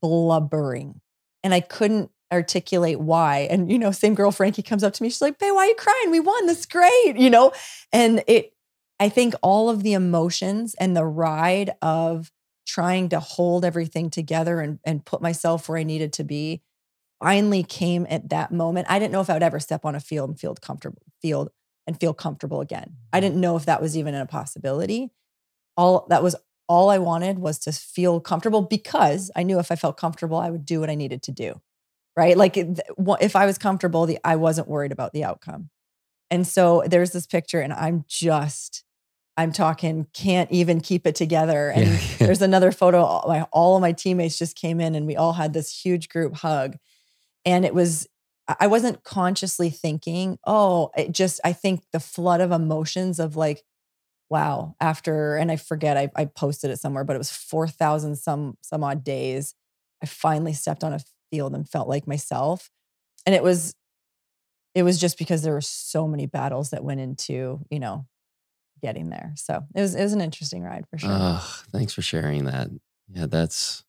blubbering. And I couldn't articulate why. And, you know, same girl, Frankie, comes up to me. She's like, Babe, why are you crying? We won. That's great. You know, and it, I think all of the emotions and the ride of trying to hold everything together and, and put myself where I needed to be finally came at that moment. I didn't know if I would ever step on a field and feel comfortable field and feel comfortable again. I mm-hmm. didn't know if that was even a possibility. All that was all I wanted was to feel comfortable because I knew if I felt comfortable, I would do what I needed to do. Right? Like if I was comfortable, the, I wasn't worried about the outcome. And so there's this picture, and I'm just, I'm talking, can't even keep it together. And yeah. there's another photo. All, my, all of my teammates just came in, and we all had this huge group hug. And it was, I wasn't consciously thinking, oh, it just, I think the flood of emotions of like, wow, after, and I forget, I, I posted it somewhere, but it was 4,000 some, some odd days. I finally stepped on a field and felt like myself. And it was, it was just because there were so many battles that went into, you know, getting there. So it was, it was an interesting ride for sure. Thanks for sharing that. Yeah, that's,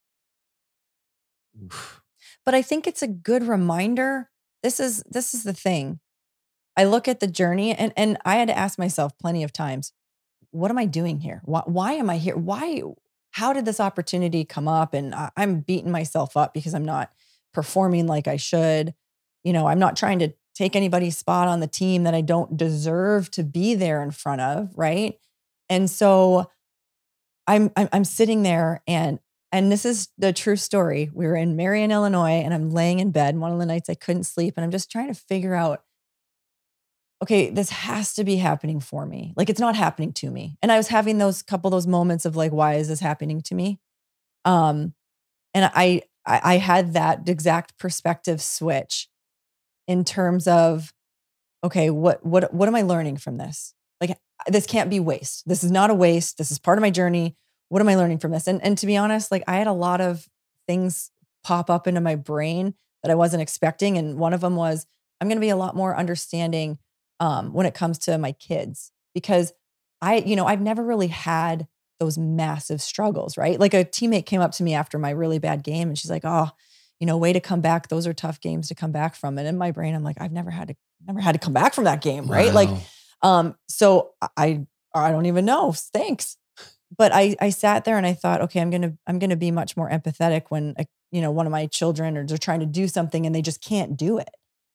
oof but I think it's a good reminder. This is this is the thing. I look at the journey and and I had to ask myself plenty of times, what am I doing here? Why, why am I here? Why how did this opportunity come up and I, I'm beating myself up because I'm not performing like I should. You know, I'm not trying to take anybody's spot on the team that I don't deserve to be there in front of, right? And so I'm I'm, I'm sitting there and and this is the true story. We were in Marion, Illinois, and I'm laying in bed. One of the nights I couldn't sleep, and I'm just trying to figure out okay, this has to be happening for me. Like it's not happening to me. And I was having those couple those moments of like, why is this happening to me? Um, and I, I I had that exact perspective switch in terms of, okay, what what what am I learning from this? Like this can't be waste. This is not a waste. This is part of my journey what am I learning from this? And and to be honest, like I had a lot of things pop up into my brain that I wasn't expecting. And one of them was I'm going to be a lot more understanding um, when it comes to my kids because I, you know, I've never really had those massive struggles, right? Like a teammate came up to me after my really bad game and she's like, "Oh, you know, way to come back. Those are tough games to come back from." And in my brain, I'm like, "I've never had to, never had to come back from that game, right?" Wow. Like, um, so I, I don't even know. Thanks but I I sat there and I thought, okay, I'm gonna I'm gonna be much more empathetic when a, you know one of my children or they're trying to do something and they just can't do it,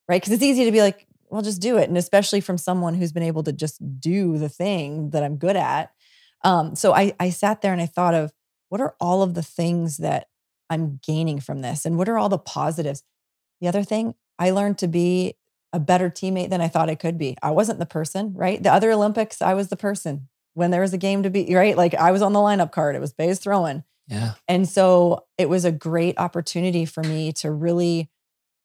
right? Because it's easy to be like, well, just do it, and especially from someone who's been able to just do the thing that I'm good at. Um, so I I sat there and I thought of what are all of the things that I'm gaining from this, and what are all the positives. The other thing I learned to be a better teammate than I thought I could be. I wasn't the person, right? The other Olympics, I was the person when there was a game to be right. Like I was on the lineup card. It was Bay's throwing. Yeah. And so it was a great opportunity for me to really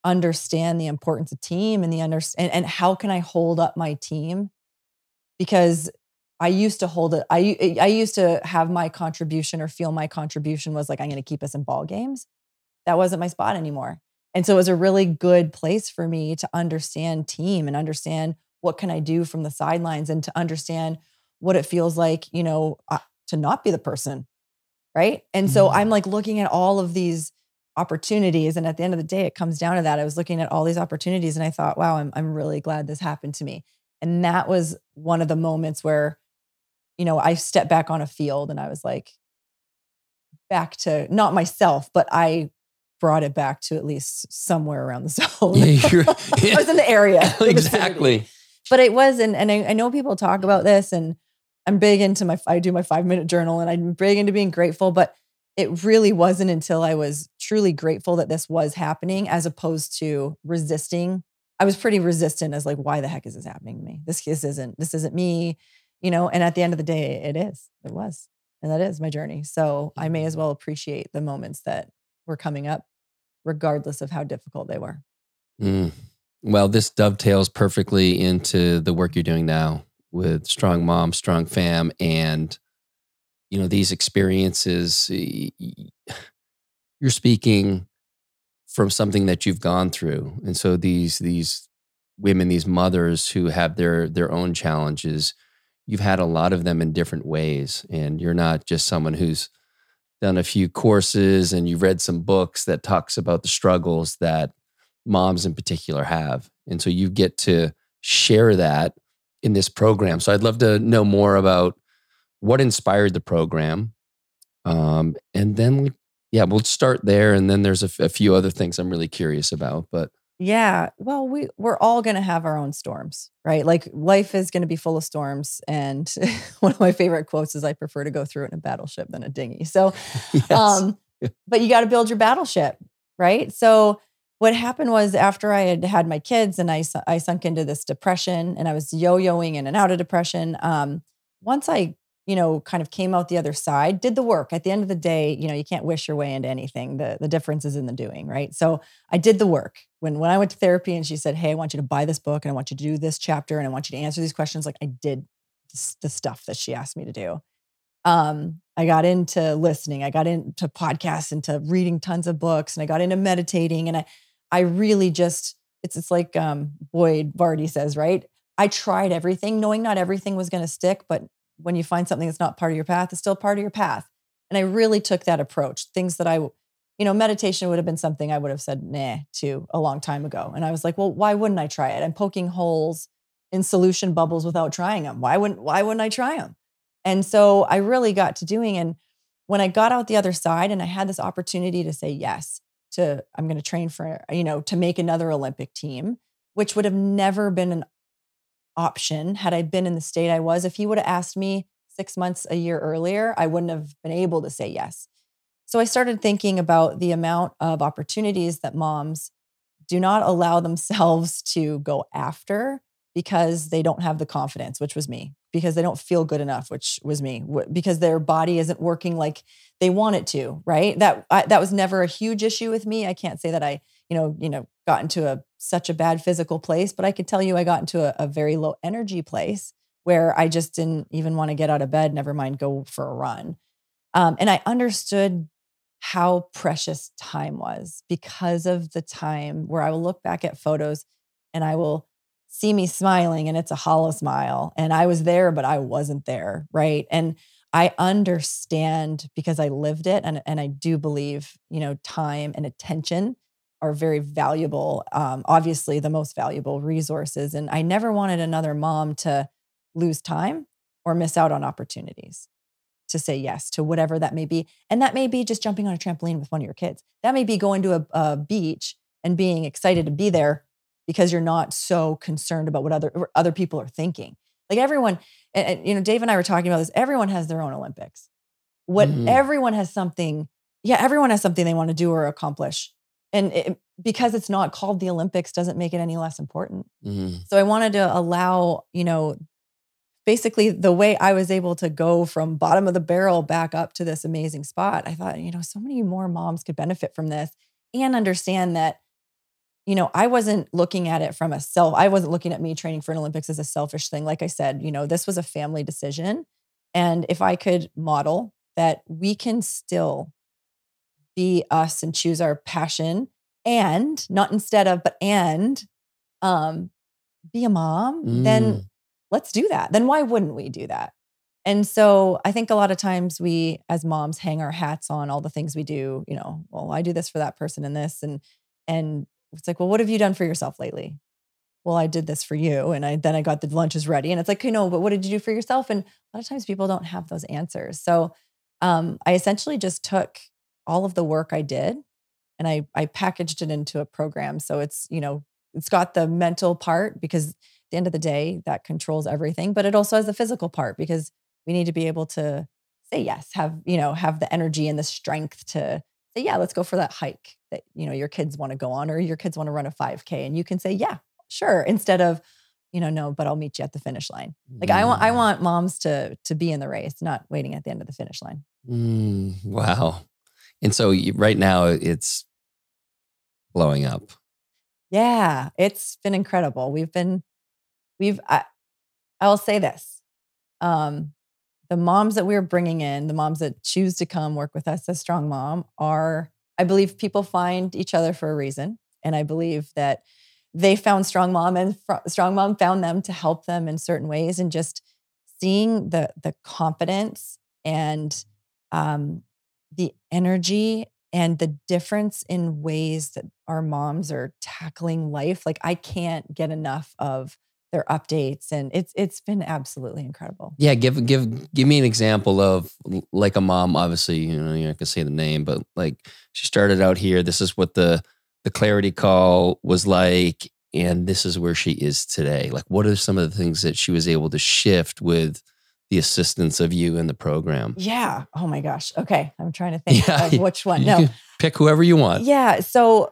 understand the importance of team and the understand and, and how can I hold up my team? Because I used to hold it. I I used to have my contribution or feel my contribution was like I'm going to keep us in ball games. That wasn't my spot anymore. And so it was a really good place for me to understand team and understand what can I do from the sidelines and to understand what it feels like, you know, uh, to not be the person. Right. And mm-hmm. so I'm like looking at all of these opportunities. And at the end of the day, it comes down to that. I was looking at all these opportunities and I thought, wow, I'm, I'm really glad this happened to me. And that was one of the moments where, you know, I stepped back on a field and I was like, back to not myself, but I brought it back to at least somewhere around the zone. Yeah, yeah. I was in the area. exactly. But it was, and, and I, I know people talk about this and I'm big into my, I do my five minute journal and I'm big into being grateful, but it really wasn't until I was truly grateful that this was happening as opposed to resisting. I was pretty resistant as like, why the heck is this happening to me? This, this isn't, this isn't me, you know? And at the end of the day, it is, it was. And that is my journey. So I may as well appreciate the moments that were coming up, regardless of how difficult they were. Mm. Well, this dovetails perfectly into the work you're doing now with strong mom, strong fam, and you know these experiences. You're speaking from something that you've gone through, and so these these women, these mothers who have their their own challenges, you've had a lot of them in different ways and you're not just someone who's done a few courses and you've read some books that talks about the struggles that moms in particular have and so you get to share that in this program so i'd love to know more about what inspired the program um, and then yeah we'll start there and then there's a, f- a few other things i'm really curious about but Yeah. Well, we we're all going to have our own storms, right? Like life is going to be full of storms and one of my favorite quotes is I prefer to go through it in a battleship than a dinghy. So, yes. um but you got to build your battleship, right? So what happened was after I had had my kids and I I sunk into this depression and I was yo-yoing in and out of depression, um once I you know, kind of came out the other side, did the work. At the end of the day, you know, you can't wish your way into anything. The the difference is in the doing, right? So I did the work. When when I went to therapy and she said, "Hey, I want you to buy this book and I want you to do this chapter and I want you to answer these questions," like I did the stuff that she asked me to do. Um, I got into listening. I got into podcasts, into reading tons of books, and I got into meditating. And I, I really just it's it's like um, Boyd Varty says, right? I tried everything, knowing not everything was going to stick, but when you find something that's not part of your path, it's still part of your path. And I really took that approach. Things that I, you know, meditation would have been something I would have said nah to a long time ago. And I was like, well, why wouldn't I try it? I'm poking holes in solution bubbles without trying them. Why wouldn't why wouldn't I try them? And so I really got to doing and when I got out the other side and I had this opportunity to say yes to I'm going to train for, you know, to make another Olympic team, which would have never been an option had I been in the state I was. If he would have asked me six months, a year earlier, I wouldn't have been able to say yes. So I started thinking about the amount of opportunities that moms do not allow themselves to go after because they don't have the confidence, which was me, because they don't feel good enough, which was me, because their body isn't working like they want it to, right? That I, that was never a huge issue with me. I can't say that I, you know, you know, got into a such a bad physical place, but I could tell you I got into a, a very low energy place where I just didn't even want to get out of bed, never mind go for a run. Um, and I understood how precious time was because of the time where I will look back at photos and I will see me smiling and it's a hollow smile. And I was there, but I wasn't there. Right. And I understand because I lived it. And, and I do believe, you know, time and attention are very valuable, um, obviously, the most valuable resources. And I never wanted another mom to lose time or miss out on opportunities to say yes to whatever that may be. And that may be just jumping on a trampoline with one of your kids. That may be going to a, a beach and being excited to be there because you're not so concerned about what other what other people are thinking. Like everyone, and, and, you know, Dave and I were talking about this. Everyone has their own Olympics. What Mhm. everyone has something, yeah, everyone has something they want to do or accomplish. And it, because it's not called the Olympics doesn't make it any less important. Mhm. So I wanted to allow, you know, basically the way I was able to go from bottom of the barrel back up to this amazing spot. I thought, you know, so many more moms could benefit from this and understand that, you know, I wasn't looking at it from a self, I wasn't looking at me training for an Olympics as a selfish thing. Like I said, you know, this was a family decision. And if I could model that we can still be us and choose our passion and not instead of, but and um, be a mom, then Mm. let's do that. Then why wouldn't we do that? And so I think a lot of times we as moms hang our hats on all the things we do, you know, well, I do this for that person and this and and it's like, well, what have you done for yourself lately? Well, I did this for you and I then I got the lunches ready and it's like, you know, but what did you do for yourself? And a lot of times people don't have those answers. So um, I essentially just took all of the work I did and I I packaged it into a program. So it's, you know, it's got the mental part because at the end of the day, that controls everything, but it also has the physical part because we need to be able to say yes, have, you know, have the energy and the strength to yeah, let's go for that hike that, you know, your kids want to go on or your kids want to run a 5K. And you can say, yeah, sure, instead of, you know, no, but I'll meet you at the finish line. Like I want I Mm. want moms to to be in the race, not waiting at the end of the finish line. Mm, wow. And so you, right now it's blowing up. Yeah, it's been incredible. We've been, we've, I, I will say this. Um, the moms that we're bringing in, the moms that choose to come work with us as Strong Mom are, I believe people find each other for a reason. And I believe that they found Strong Mom and Fr- Strong Mom found them to help them in certain ways and just seeing the the confidence and um, the energy and the difference in ways that our moms are tackling life like i can't get enough of their updates and it's it's been absolutely incredible Yeah, give give give me an example of like a mom. Obviously, you know, you're not gonna say the name, but like she started out here. This is what the the clarity call was like, and this is where she is today. Like, what are some of the things that she was able to shift with the assistance of you in the program? yeah oh my gosh okay i'm trying to think Yeah, of which one You no can pick whoever you want. Yeah. So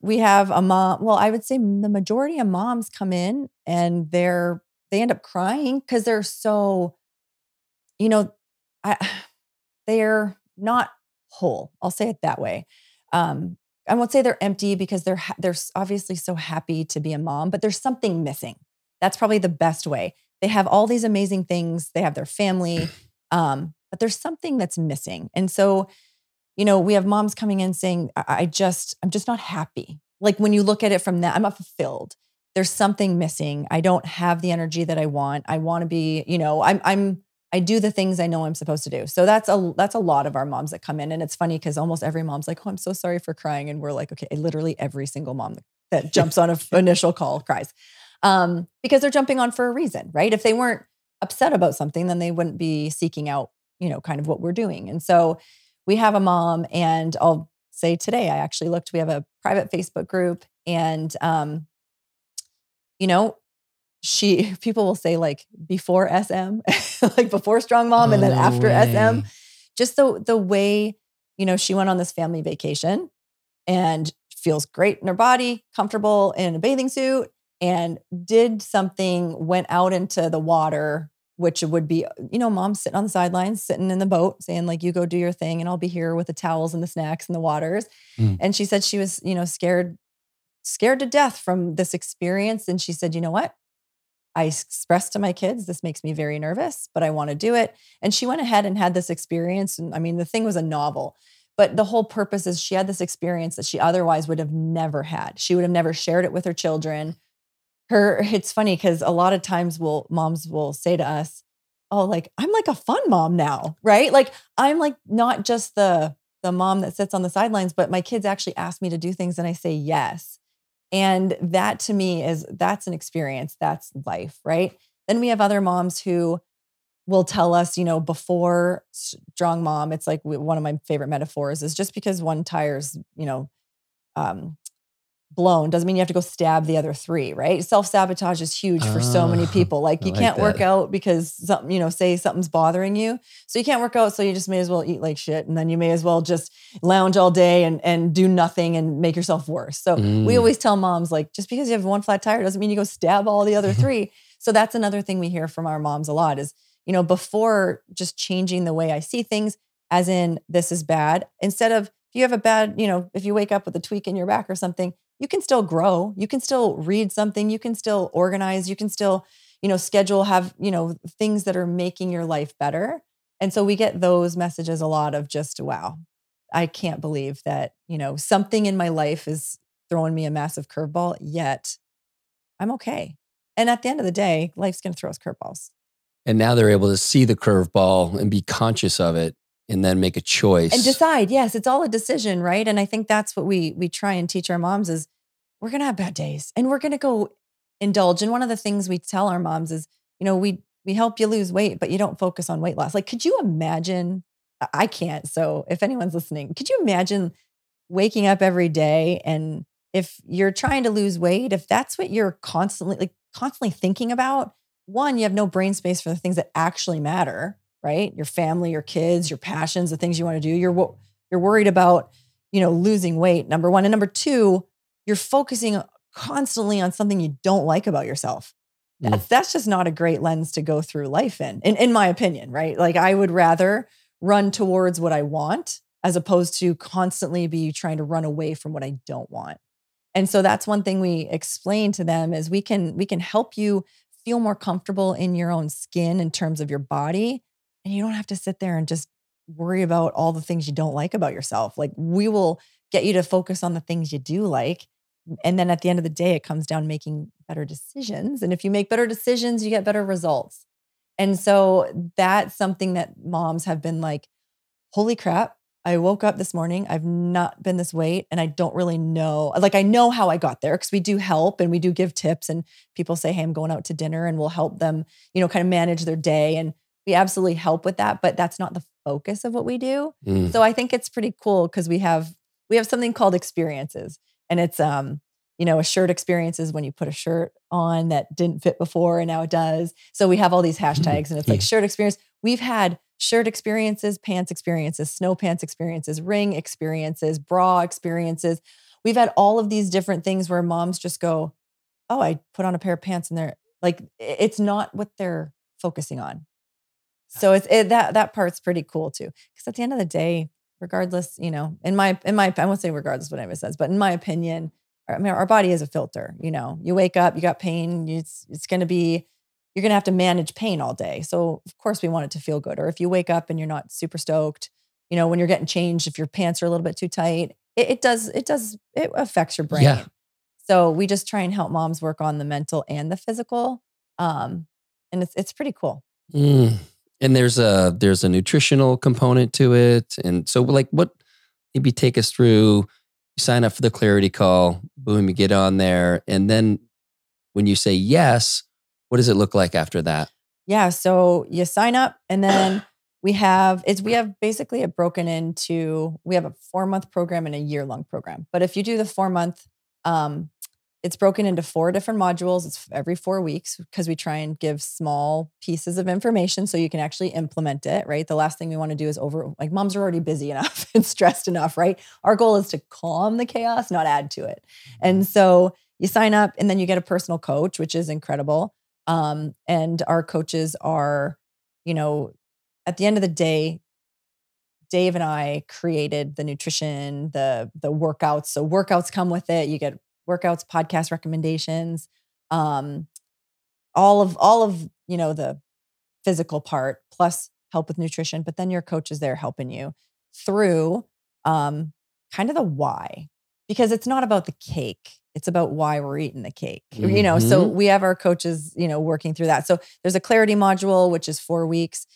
we have a mom. Well, I would say the majority of moms come in and they're they end up crying because they're so, you know, I they're not whole. I'll say it that way. Um, I won't say they're empty because they're ha- they're obviously so happy to be a mom, but there's something missing. That's probably the best way. They have all these amazing things. They have their family, um, but there's something that's missing. And so you know, we have moms coming in saying, I, I just, I'm just not happy. Like when you look at it from that, I'm not fulfilled. There's something missing. I don't have the energy that I want. I want to be, you know, I'm, I'm, I do the things I know I'm supposed to do. So that's a, that's a lot of our moms that come in. And it's funny because almost every mom's like, oh, I'm so sorry for crying. And we're like, okay, literally every single mom that jumps on an initial call cries um, because they're jumping on for a reason, right? If they weren't upset about something, then they wouldn't be seeking out, you know, kind of what we're doing. And so, we have a mom and I'll say today I actually looked we have a private Facebook group and um you know she people will say like before SM like before strong mom and then Oh, after SM just the the way you know she went on this family vacation and feels great in her body comfortable in a bathing suit and did something went out into the water which would be you know mom sitting on the sidelines sitting in the boat saying like you go do your thing and i'll be here with the towels and the snacks and the waters. Mm. and she said she was you know scared scared to death from this experience and she said you know what? I expressed to my kids this makes me very nervous but i want to do it. And she went ahead and had this experience and i mean the thing was a novel but the whole purpose is she had this experience that she otherwise would have never had. She would have never shared it with her children her it's funny because a lot of times will moms will say to us oh like i'm like a fun mom now right? Like i'm like not just the the mom that sits on the sidelines but my kids actually ask me to do things and i say yes. And that to me is that's an experience that's life right? Then we have other moms who will tell us you know before strong mom it's like one of my favorite metaphors is just because one tire's you know um blown doesn't mean you have to go stab the other three, right? Self sabotage is huge for so many Ah, people. Like you like can't work out because something, you know, say something's bothering you. So you can't work out. So you just may as well eat like shit. And then you may as well just lounge all day and, and do nothing and make yourself worse. So we Mm. always tell moms, like, just because you have one flat tire doesn't mean you go stab all the other three. so that's another thing we hear from our moms a lot is, you know, before just changing the way I see things, as in this is bad, instead of if you have a bad, you know, if you wake up with a tweak in your back or something, you can still grow. You can still read something. You can still organize. You can still, you know, schedule, have, you know, things that are making your life better. And so we get those messages a lot of just, wow, I can't believe that, you know, something in my life is throwing me a massive curveball, yet I'm okay. And at the end of the day, life's going to throw us curveballs. And now they're able to see the curveball and be conscious of it and then make a choice. and decide yes it's all a decision right? And i think that's what we we try and teach our moms is we're to have bad days and we're to go indulge. And one of the things we tell our moms is you know we we help you lose weight but you don't focus on weight loss. Like could you imagine I- i can't so if anyone's listening could you imagine waking up every day and if you're trying to lose weight if that's what you're constantly like constantly thinking about one you have no brain space for the things that actually matter right? Your family your kids your passions the things you want to do. You're you're worried about you know losing weight number one. And number two you're focusing constantly on something you don't like about yourself. Mm. that's that's just not a great lens to go through life in, in in my opinion right? Like i would rather run towards what i want as opposed to constantly be trying to run away from what i don't want. And so that's one thing we explain to them is we can we can help you feel more comfortable in your own skin in terms of your body and you don't have to sit there and just worry about all the things you don't like about yourself like we will get you to focus on the things you do like and then at the end of the day it comes down to making better decisions and if you make better decisions you get better results And so that's something that moms have been like, holy crap, I woke up this morning. I've not been this weight and I don't really know. Like, I know how I got there because we do help and we do give tips. And people say, Hey, I'm going out to dinner and we'll help them, you know, kind of manage their day. And we absolutely help with that, but that's not the focus of what we do. Mm. So I think it's pretty cool because we have we have something called experiences. And it's um, you know, a shirt experience is when you put a shirt on that didn't fit before and now it does. So we have all these hashtags and it's like shirt experience. We've had shirt experiences, pants experiences, snow pants experiences, ring experiences, bra experiences. We've had all of these different things where moms just go, Oh, I put on a pair of pants and they're like, it's not what they're focusing on. So it's it, that that part's pretty cool too. Because at the end of the day, regardless, you know, in my in my I won't say regardless what anyone says, but in my opinion, I mean, our body is a filter. You know, you wake up, you got pain. It's it's going to be you're going to have to manage pain all day. So, of course, we want it to feel good. Or if you wake up and you're not super stoked, you know, when you're getting changed, if your pants are a little bit too tight, it, it does, it does, it affects your brain. Yeah. So we just try and help moms work on the mental and the physical. Um, and it's, it's pretty cool. Mm. And there's a there's a nutritional component to it. And so like what maybe take us through you sign up for the clarity call, boom, you get on there. And then when you say yes, what does it look like after that? Yeah. So you sign up and then we have it's we have basically it broken into we have a four month program and a year long program. But if you do the four month, um, it's broken into four different modules. It's every four weeks because we try and give small pieces of information so you can actually implement it, right? The last thing we want to do is over, like, moms are already busy enough and stressed enough, right? Our goal is to calm the chaos, not add to it. And so you sign up and then you get a personal coach, which is incredible. Um, and our coaches are, you know, at the end of the day, Dave and I created the nutrition, the the workouts. So workouts come with it. You get workouts, podcast recommendations, um, all of all of you know the physical part plus help with nutrition. But then your coach is there helping you through um, kind of the why, because it's not about the cake. It's about why we're eating the cake. You know, so Mhm. we have our coaches, you know, working through that. So there's a clarity module, which is four weeks.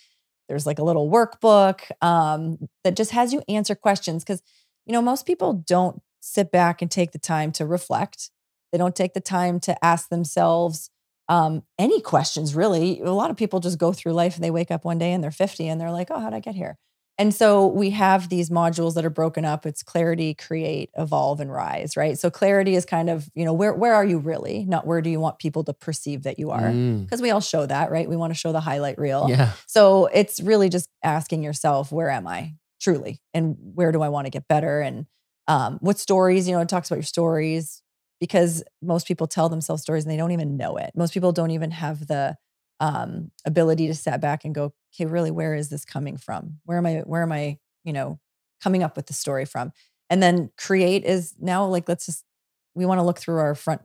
There's like a little workbook um, that just has you answer questions because, you know, most people don't sit back and take the time to reflect. They don't take the time to ask themselves um, any questions, really. A lot of people just go through life and they wake up one day and they're 50 and they're like, oh, how'd I get here? And so we have these modules that are broken up. It's clarity, create, evolve, and rise, right? So clarity is kind of, you know, where where are you really? Not where do you want people to perceive that you are? Mm. Because we all show that, right? We want to show the highlight reel. Yeah. So it's really just asking yourself, where am I truly? And where do I want to get better? And um, what stories, you know, it talks about your stories because most people tell themselves stories and they don't even know it. Most people don't even have the um, ability to step back and go, okay, really, where is this coming from? Where am I, where am I, you know, coming up with the story from? And then create is now like, let's just, we want to look through our front,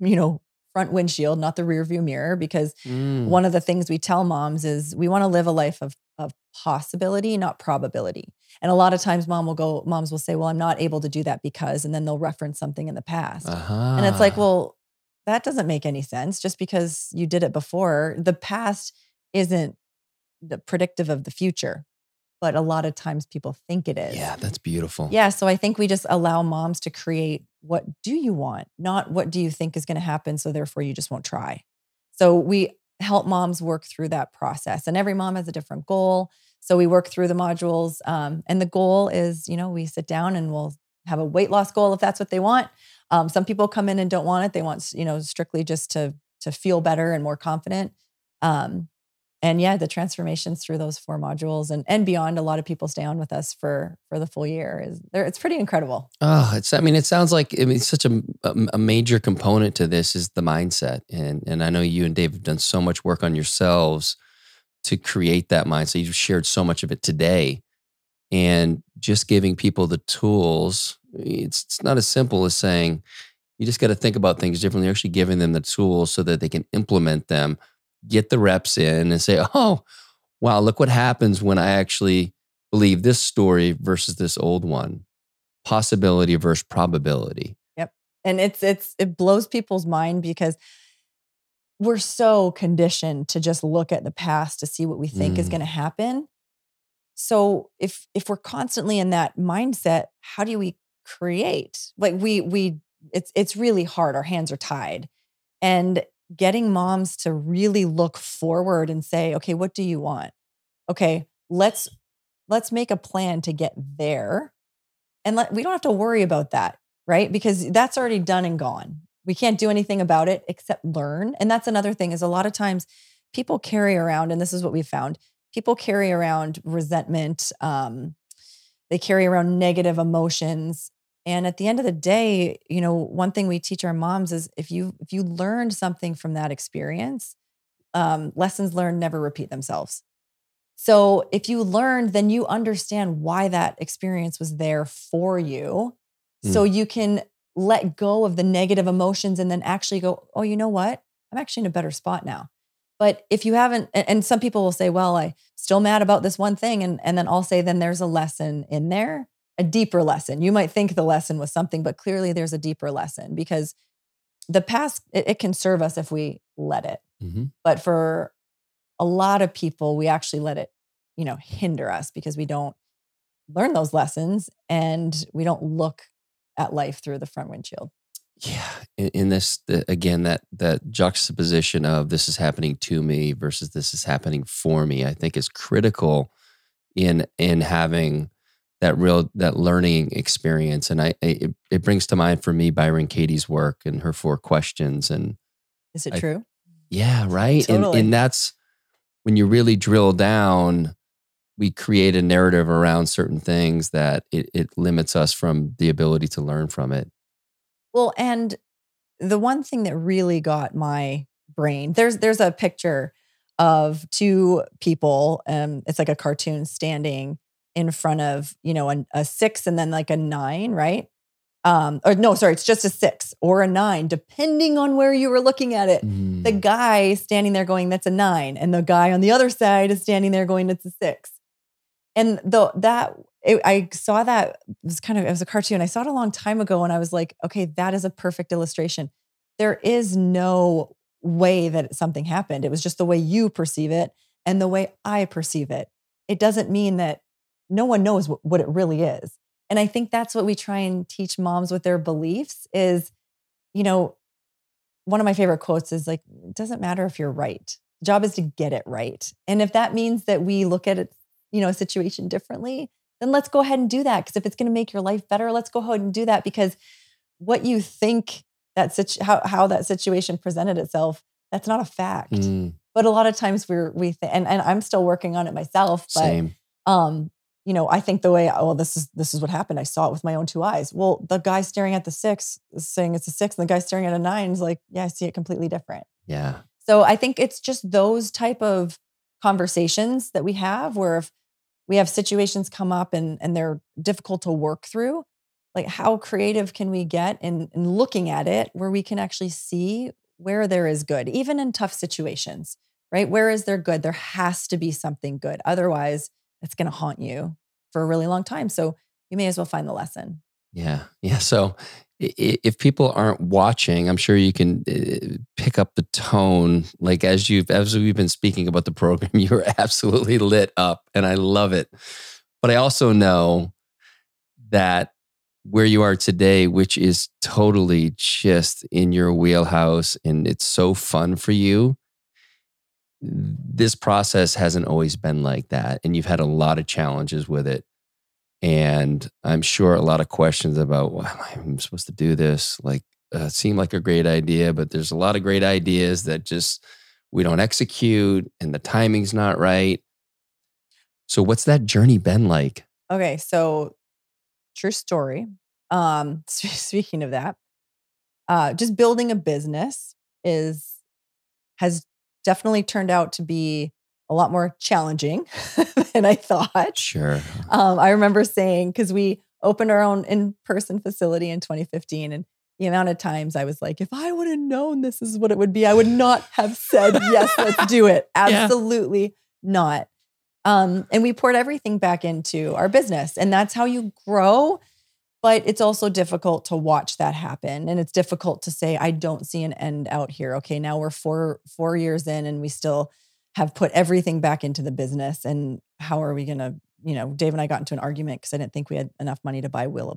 you know, front windshield, not the rear view mirror, because Mm. one of the things we tell moms is we want to live a life of of possibility, not probability. And a lot of times mom will go, moms will say, Well, I'm not able to do that because, and then they'll reference something in the past. Uh-huh. And it's like, well, that doesn't make any sense. Just because you did it before, the past isn't the predictive of the future. But a lot of times people think it is. yeah, that's beautiful. Yeah. So I think we just allow moms to create what do you want, not what do you think is going to happen. So therefore you just won't try. So we help moms work through that process. And every mom has a different goal. So we work through the modules. Um, and the goal is, you know, we sit down and we'll have a weight loss goal if that's what they want. Um, some people come in and don't want it. They want, you know, strictly just to to feel better and more confident. Um, and yeah, the transformations through those four modules and and beyond. A lot of people stay on with us for for the full year. Is? It's pretty incredible. Oh, it's. I mean, it sounds like I mean, it's such a, a a major component to this is the mindset, and and I know you and Dave have done so much work on yourselves to create that mindset. You've shared so much of it today, and just giving people the tools. It's it's not as simple as saying you just got to think about things differently. You're actually giving them the tools so that they can implement them, get the reps in, and say, "Oh, wow, look what happens when I actually." believe this story versus this old one possibility versus probability. Yep. And it's it's it blows people's mind because we're so conditioned to just look at the past to see what we think is Mm. going to happen. So if if we're constantly in that mindset, how do we create? Like we we it's it's really hard. Our hands are tied. And getting moms to really look forward and say, "Okay, what do you want? Okay, let's let's make a plan to get there." And let, we don't have to worry about that, right? Because that's already done and gone. We can't do anything about it except learn. And that's another thing is a lot of times people carry around, and this is what we've found people carry around resentment, um, they carry around negative emotions. And at the end of the day, you know, one thing we teach our moms is if you if you learned something from that experience, um, lessons learned never repeat themselves. So if you learned, then you understand why that experience was there for you. So you can let go of the negative emotions and then actually go, oh, you know what? I'm actually in a better spot now. But if you haven't, and and some people will say, well, I still mad about this one thing. And, and then I'll say, then there's a lesson in there, a deeper lesson. You might think the lesson was something, but clearly there's a deeper lesson because the past, it, it can serve us if we let it. Mhm. But for a lot of people, we actually let it, you know, hinder us because we don't learn those lessons and we don't look at life through the front windshield. Yeah, in, in this the, again that that juxtaposition of this is happening to me versus this is happening for me, I think is critical in in having that real that learning experience. And I it, it brings to mind for me Byron Katie's work and her four questions and Is it I- true? yeah, right. And and that's when you really drill down, we create a narrative around certain things that it, it limits us from the ability to learn from it. Well, and the one thing that really got my brain there's there's a picture of two people. Um, it's like a cartoon standing in front of you know a, a six and then like a nine, right? Um, or no, sorry, it's just a six or a nine, depending on where you were looking at it. The Mm. guy standing there going, "That's a nine. and the guy on the other side is standing there going, "It's a six. And the that it, I saw that it was kind of it was a cartoon. I saw it a long time ago, and I was like, okay, that is a perfect illustration. There is no way that something happened. It was just the way you perceive it and the way I perceive it. It doesn't mean that no one knows what, what it really is. And I think that's what we try and teach moms with their beliefs is, you know, one of my favorite quotes is like, it doesn't matter if you're right. The job is to get it right. And if that means that we look at it, you know, a situation differently, then let's go ahead and do that. Because if it's going to make your life better, let's go ahead and do that. Because what you think that situ- how how that situation presented itself, that's not a fact. Mm, But a lot of times we're we th- and and I'm still working on it myself. But same. um, you know, I think the way oh, this is this is what happened. I saw it with my own two eyes. Well, the guy staring at the six is saying it's a six, and the guy staring at a nine is like, yeah, I see it completely different. Yeah. So I think it's just those type of conversations that we have where if we have situations come up and and they're difficult to work through, like how creative can we get in, in looking at it where we can actually see where there is good, even in tough situations, right? Where is there good? There has to be something good. Otherwise, it's going to haunt you for a really long time. So you may as well find the lesson. Yeah. Yeah. So if people aren't watching, I'm sure you can uh, pick up the tone. Like as you've, as we've been speaking about the program, you're absolutely lit up and I love it. But I also know that where you are today, which is totally just in your wheelhouse and it's so fun for you. This process hasn't always been like that. And you've had a lot of challenges with it and I'm sure a lot of questions about well, I'm supposed to do this? Like, uh, seemed like a great idea, but there's a lot of great ideas that just we don't execute, and the timing's not right. So, what's that journey been like? Okay, so true story. Um, speaking of that, uh, just building a business is has definitely turned out to be a lot more challenging than I thought. Sure. Um, I remember saying because we opened our own in-person facility in 2015, and the amount of times I was like, if I would have known this is what it would be, I would not have said yes, let's do it. Absolutely not. Um, and we poured everything back into our business, and that's how you grow. But it's also difficult to watch that happen and it's difficult to say i don't see an end out here. Okay now we're four four years in and we still have put everything back into the business and how are we to you know dave and i got into an argument because i didn't think we had enough money to buy will a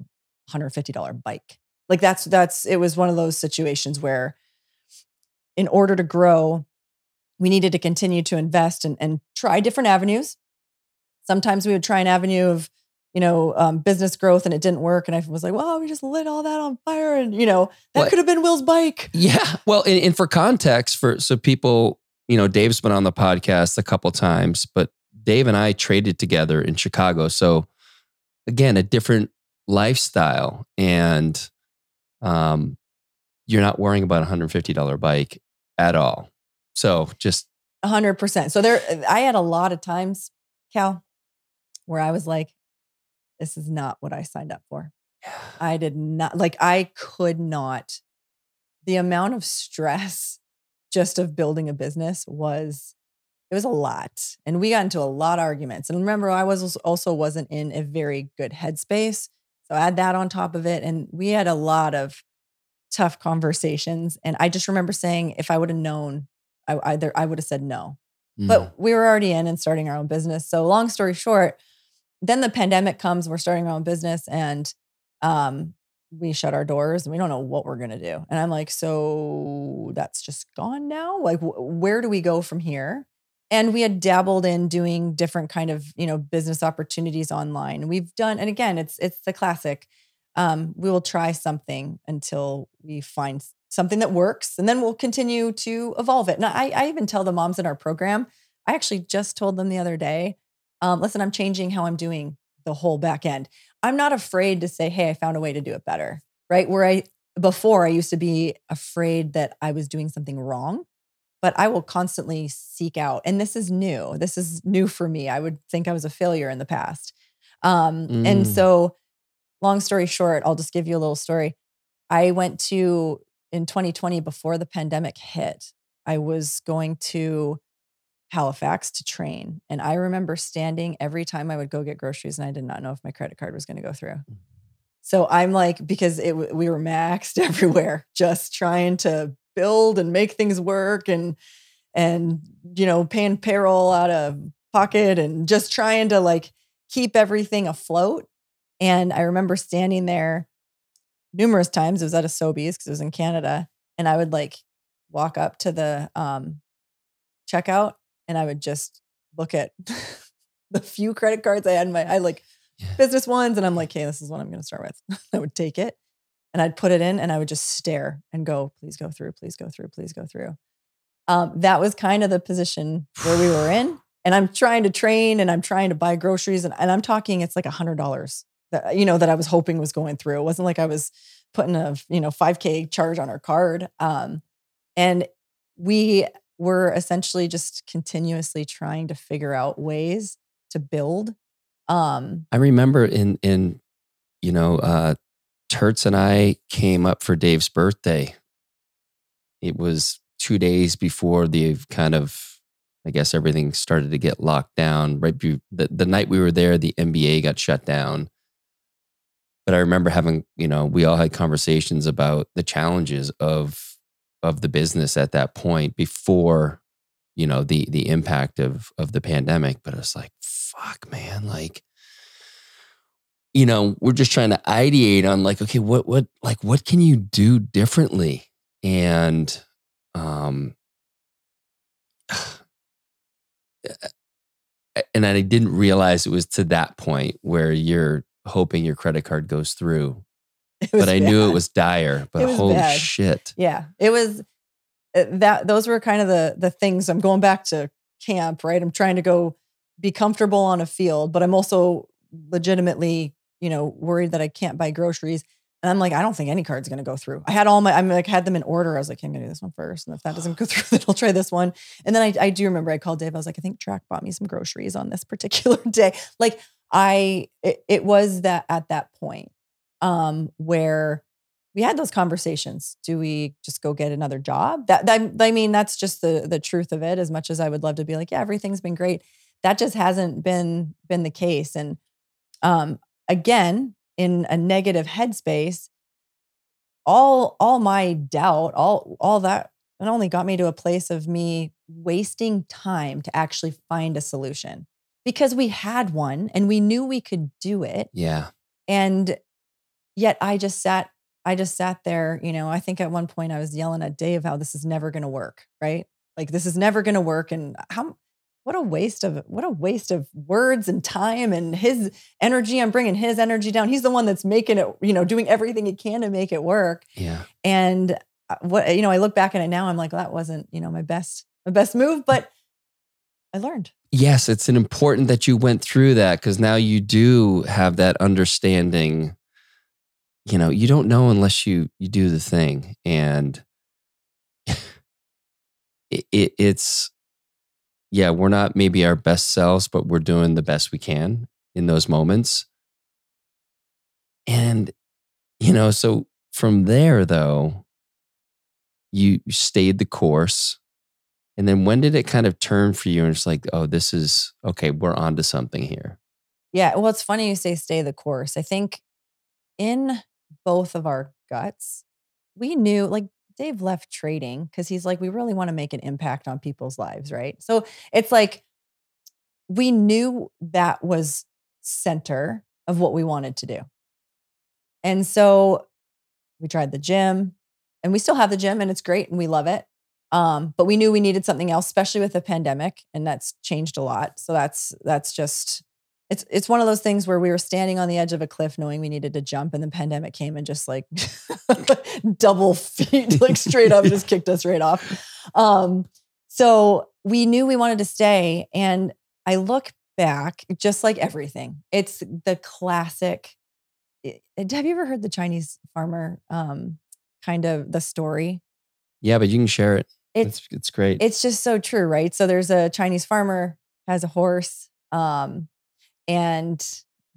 $150 bike. Like that's that's it was one of those situations where in order to grow we needed to continue to invest and, and try different avenues. Sometimes we would try an avenue of you know, um, business growth and it didn't work. And I was like, well, we just lit all that on fire. And, you know, that could have been Will's bike. Yeah. Well, and, and, for context, for so people, you know, Dave's been on the podcast a couple times, but Dave and I traded together in Chicago. So again, a different lifestyle. And um, you're not worrying about a $150 bike at all. So just 100%. So there, I had a lot of times, Cal, where I was like, this is not what I signed up for. I did not like I could not the amount of stress just of building a business was it was a lot. And we got into a lot of arguments. And remember, I was also wasn't in a very good headspace. So add that on top of it. And we had a lot of tough conversations. And I just remember saying, if I would have known, I either I would have said no. Mm. But we were already in and starting our own business. So long story short, then the pandemic comes, we're starting our own business and um, we shut our doors and we don't know what we're going to do. And I'm like, so that's just gone now? Like, wh- where do we go from here? And we had dabbled in doing different kind of, you know, business opportunities online. We've done, and again, it's it's the classic. Um, we will try something until we find something that works, and then we'll continue to evolve it. And I, I even tell the moms in our program, I actually just told them the other day, um, listen, I'm changing how I'm doing the whole back end. I'm not afraid to say, hey, I found a way to do it better, right? Where I, before, I used to be afraid that I was doing something wrong, but I will constantly seek out. And this is new. This is new for me. I would think I was a failure in the past. Um, mm. And so, long story short, I'll just give you a little story. I went to, in 2020, before the pandemic hit, I was going to Halifax to train. And I remember standing every time I would go get groceries and I did not know if my credit card was going to go through. Mm. So I'm like, because it, we were maxed everywhere, just trying to build and make things work and, and, you know, paying payroll out of pocket and just trying to like keep everything afloat. And I remember standing there numerous times. It was at a Sobeys because it was in Canada. And I would like walk up to the um, checkout and I would just look at the few credit cards I had in my I like yeah. business ones and I'm like, hey, this is what I'm going to start with. I would take it and I'd put it in and I would just stare and go, please go through, please go through, please go through. Um, that was kind of the position where we were in. And I'm trying to train and I'm trying to buy groceries and, and I'm talking, it's like a hundred dollars that, you know, that I was hoping was going through. It wasn't like I was putting a, you know, 5K charge on our card. Um, and we we're essentially just continuously trying to figure out ways to build. Um, I remember in in you know uh, Turts and I came up for Dave's birthday. It was two days before the kind of I guess everything started to get locked down. Right, be, the the night we were there, the NBA got shut down. But I remember having, you know, we all had conversations about the challenges of of the business at that point before you know the the impact of of the pandemic but it's like fuck man like you know we're just trying to ideate on like okay what what like what can you do differently? And um and I didn't realize it was to that point where you're hoping your credit card goes through but I bad. knew it was dire. But was holy bad. shit. Yeah. It was uh, that those were kind of the the things. I'm going back to camp, right? I'm trying to go be comfortable on a field, but I'm also legitimately, you know, worried that I can't buy groceries. And I'm like, I don't think any card's gonna go through. I had all my, I'm like, had them in order. I was like, I'm gonna do this one first. And if that doesn't go through, then I'll try this one. And then I, I do remember I called Dave. I was like, I think TrAk bought me some groceries on this particular day. Like I, it, it was that at that point um, where we had those conversations. Do we just go get another job? That, that I mean, that's just the the truth of it. As much as I would love to be like, yeah, everything's been great, that just hasn't been been the case. And um, again, in a negative headspace, all all my doubt, all all that it only got me to a place of me wasting time to actually find a solution because we had one and we knew we could do it. Yeah. And yet I just sat, I just sat there, you know, I think at one point I was yelling at Dave how this is never going to work, right? Like this is never going to work. And how, what a waste of, what a waste of words and time and his energy. I'm bringing his energy down. He's the one that's making it, you know, doing everything he can to make it work. Yeah. And uh, what, you know, I look back at it now, I'm like, well, that wasn't, you know, my best, my best move, but I learned. Yes, it's an important that you went through that because now you do have that understanding. You know, you don't know unless you you do the thing, and it, it, it's yeah, we're not maybe our best selves, but we're doing the best we can in those moments. And you know, so from there though, you stayed the course and then when did it kind of turn for you and it's like, oh, this is okay, we're on to something here? Yeah. Well, it's funny you say stay the course. I think in both of our guts, we knew like Dave left trading because he's like, we really want to make an impact on people's lives, right? So it's like we knew that was center of what we wanted to do. And so we tried the gym and we still have the gym and it's great and we love it. Um, but we knew we needed something else, especially with the pandemic, and that's changed a lot. So that's that's just it's it's one of those things where we were standing on the edge of a cliff knowing we needed to jump and the pandemic came and just like double feet like straight up just kicked us right off um so we knew we wanted to stay and i look back just like everything it's the classic have you ever heard the chinese farmer um kind of the story yeah but you can share it it's it's, it's great. It's just so true, right? So there's a Chinese farmer has a horse, um, and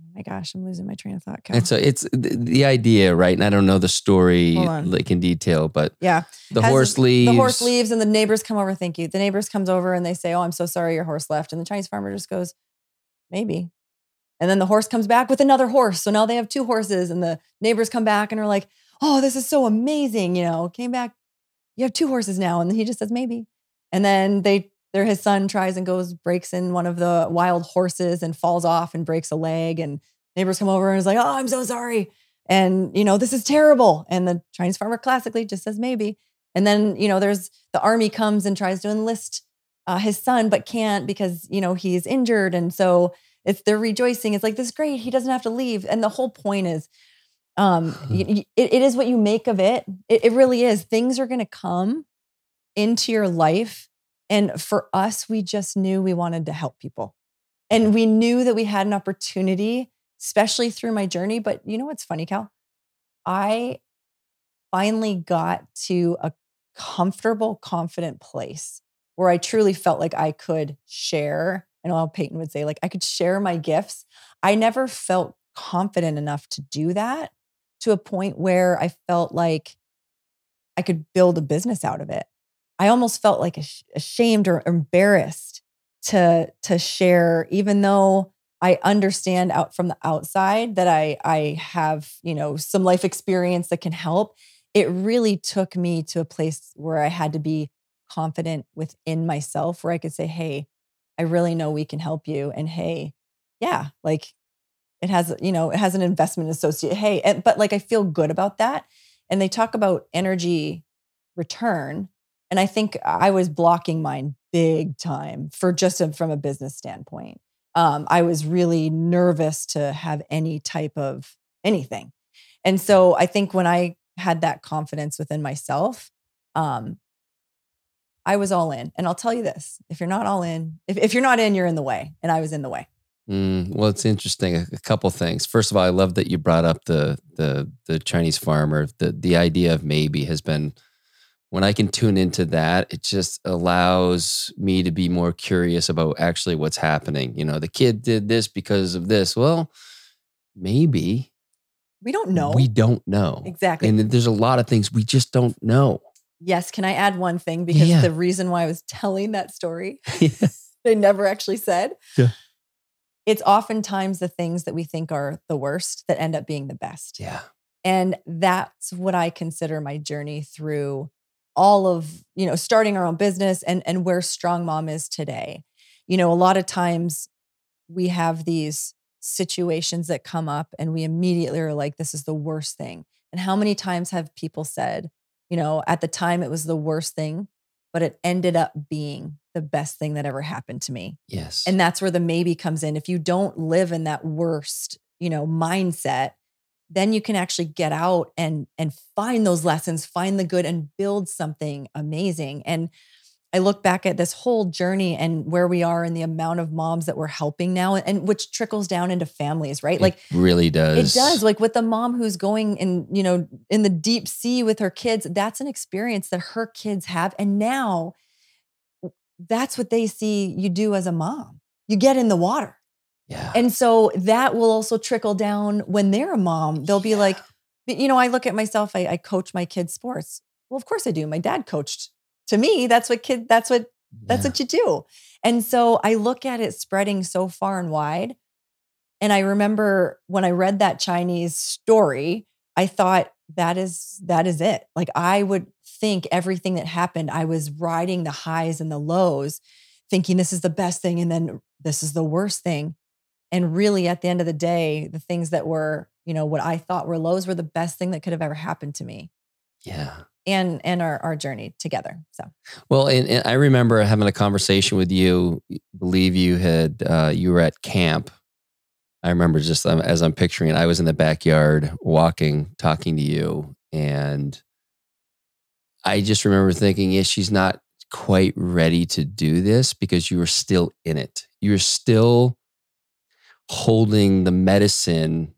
oh my gosh, I'm losing my train of thought. Cal. And so it's the, the, idea, right? And I don't know the story like in detail, but yeah, the has horse leaves. The horse leaves, and the neighbors come over. Thank you. The neighbors comes over and they say, "Oh, I'm so sorry, your horse left." And the Chinese farmer just goes, "Maybe." And then the horse comes back with another horse. So now they have two horses, and the neighbors come back and are like, "Oh, this is so amazing!" You know, came back you have two horses now. And he just says, maybe. And then they, there, his son tries and goes, breaks in one of the wild horses and falls off and breaks a leg. And neighbors come over and is like, oh, I'm so sorry. And, you know, this is terrible. And the Chinese farmer classically just says, maybe. And then, you know, there's the army comes and tries to enlist uh, his son, but can't because, you know, he's injured. And so it's, they're rejoicing. It's like, this great. He doesn't have to leave. And the whole point is um it, it is what you make of it. it it really is things are going to come into your life and for us we just knew we wanted to help people. And we knew that we had an opportunity especially through my journey but you know what's funny cal? I finally got to a comfortable confident place where i truly felt like i could share and all peyton would say like i could share my gifts. I never felt confident enough to do that to a point where I felt like I could build a business out of it. I almost felt like ashamed or embarrassed to to share even though I understand out from the outside that I I have, you know, some life experience that can help. It really took me to a place where I had to be confident within myself where I could say, "Hey, I really know we can help you." And hey, yeah, like it has you know it has an investment associated hey and, but like i feel good about that and they talk about energy return and i think i was blocking mine big time for just a, from a business standpoint um, i was really nervous to have any type of anything and so i think when i had that confidence within myself um, i was all in and i'll tell you this if you're not all in if, if you're not in you're in the way and i was in the way Mm, well, it's interesting. A, a, couple things. First of all, I love that you brought up the the the Chinese farmer. The the idea of maybe has been when I can tune into that, it just allows me to be more curious about actually what's happening. You know, the kid did this because of this. Well, maybe we don't know. We don't know exactly, and there's a lot of things we just don't know. Yes, can I add one thing because yeah. the reason why I was telling that story, yeah. they never actually said. Yeah it's oftentimes the things that we think are the worst that end up being the best. Yeah. And that's what I consider my journey through all of, you know, starting our own business and and where Strong Mom is today. You know, a lot of times we have these situations that come up and we immediately are like this is the worst thing. And how many times have people said, you know, at the time it was the worst thing, but it ended up being the best thing that ever happened to me. Yes. And that's where the maybe comes in. If you don't live in that worst, you know, mindset, then you can actually get out and and find those lessons, find the good and build something amazing. And I look back at this whole journey and where we are and the amount of moms that we're helping now and which trickles down into families, right? It like really does. it does. Like with the mom who's going in, you know, in the deep sea with her kids, that's an experience that her kids have. And now that's what they see you do as a mom. You get in the water. Yeah. And so that will also trickle down when they're a mom. They'll be like, you know, I look at myself, I, I coach my kids' sports. Well, of course I do. My dad coached. To me, that's what kid, that's what that's Yeah. what you do. And so I look at it spreading so far and wide. And I remember when I read that Chinese story, I thought that is that is it. Like I would think everything that happened, I was riding the highs and the lows, thinking this is the best thing and then this is the worst thing. And really at the end of the day, the things that were, you know, what I thought were lows were the best thing that could have ever happened to me yeah. and and our our journey together. So Well, and, and I remember having a conversation with you. Believe you had uh, you were at camp. I remember just um, as I'm picturing it, I was in the backyard walking, talking to you, and I just remember thinking, yeah, she's not quite ready to do this because you were still in it. You were still holding the medicine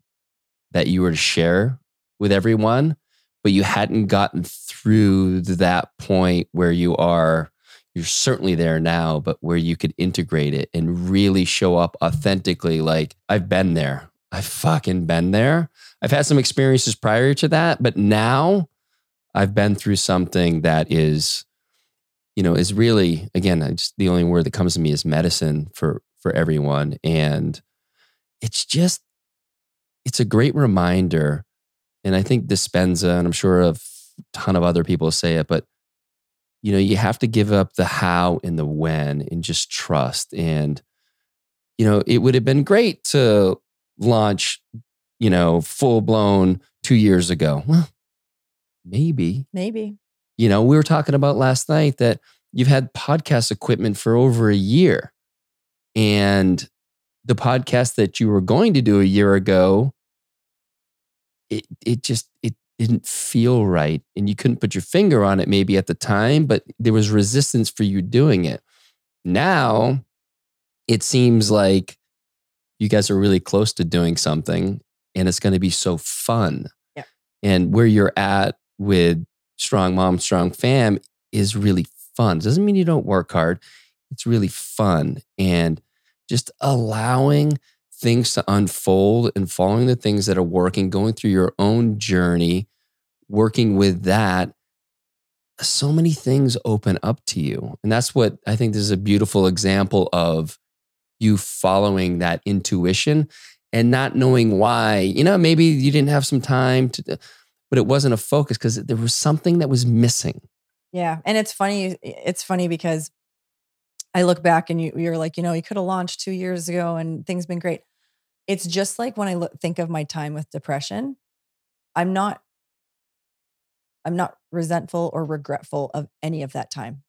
that you were to share with everyone, but you hadn't gotten through that point where you are you're certainly there now, but where you could integrate it and really show up authentically. Like, I've been there. I've fucking been there. I've had some experiences prior to that, but now I've been through something that is, you know, is really, again, I just the only word that comes to me is medicine for for everyone. And it's just, it's a great reminder. And I think Dispenza, and I'm sure a ton of other people say it, but you know, you have to give up the how and the when and just trust. And, you know, it would have been great to launch, you know, full blown two years ago. Well, maybe, maybe. you know, we were talking about last night that you've had podcast equipment for over a year. And the podcast that you were going to do a year ago, it it just it didn't feel right. And you couldn't put your finger on it maybe at the time, but there was resistance for you doing it. Now it seems like you guys are really close to doing something and it's going to be so fun. Yeah. And where you're at with Strong Mom, Strong Fam is really fun. Doesn't mean you don't work hard. It's really fun. And just allowing things to unfold and following the things that are working, going through your own journey, working with that, so many things open up to you. And that's what I think this is a beautiful example of you following that intuition and not knowing why. You know, maybe you didn't have some time to, but it wasn't a focus because there was something that was missing. Yeah. And it's funny. It's funny because I look back and you, you're like, you know, you could have launched two years ago and things been great. It's just like when I look, think of my time with depression, I'm not, I'm not resentful or regretful of any of that time.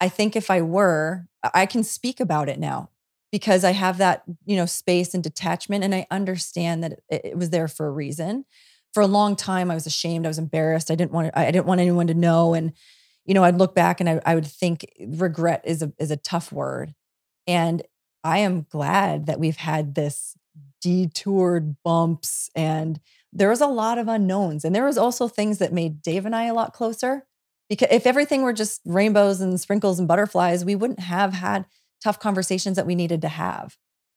I think if I were, I can speak about it now because I have that, you know, space and detachment and I understand that it, it was there for a reason. For a long time, I was ashamed. I was embarrassed. I didn't want, I didn't want anyone to know. And you know, I'd look back and I, I would think regret is a is a tough word. And I am glad that we've had this detoured bumps and there was a lot of unknowns. And there was also things that made Dave and I a lot closer. Because if everything were just rainbows and sprinkles and butterflies, we wouldn't have had tough conversations that we needed to have.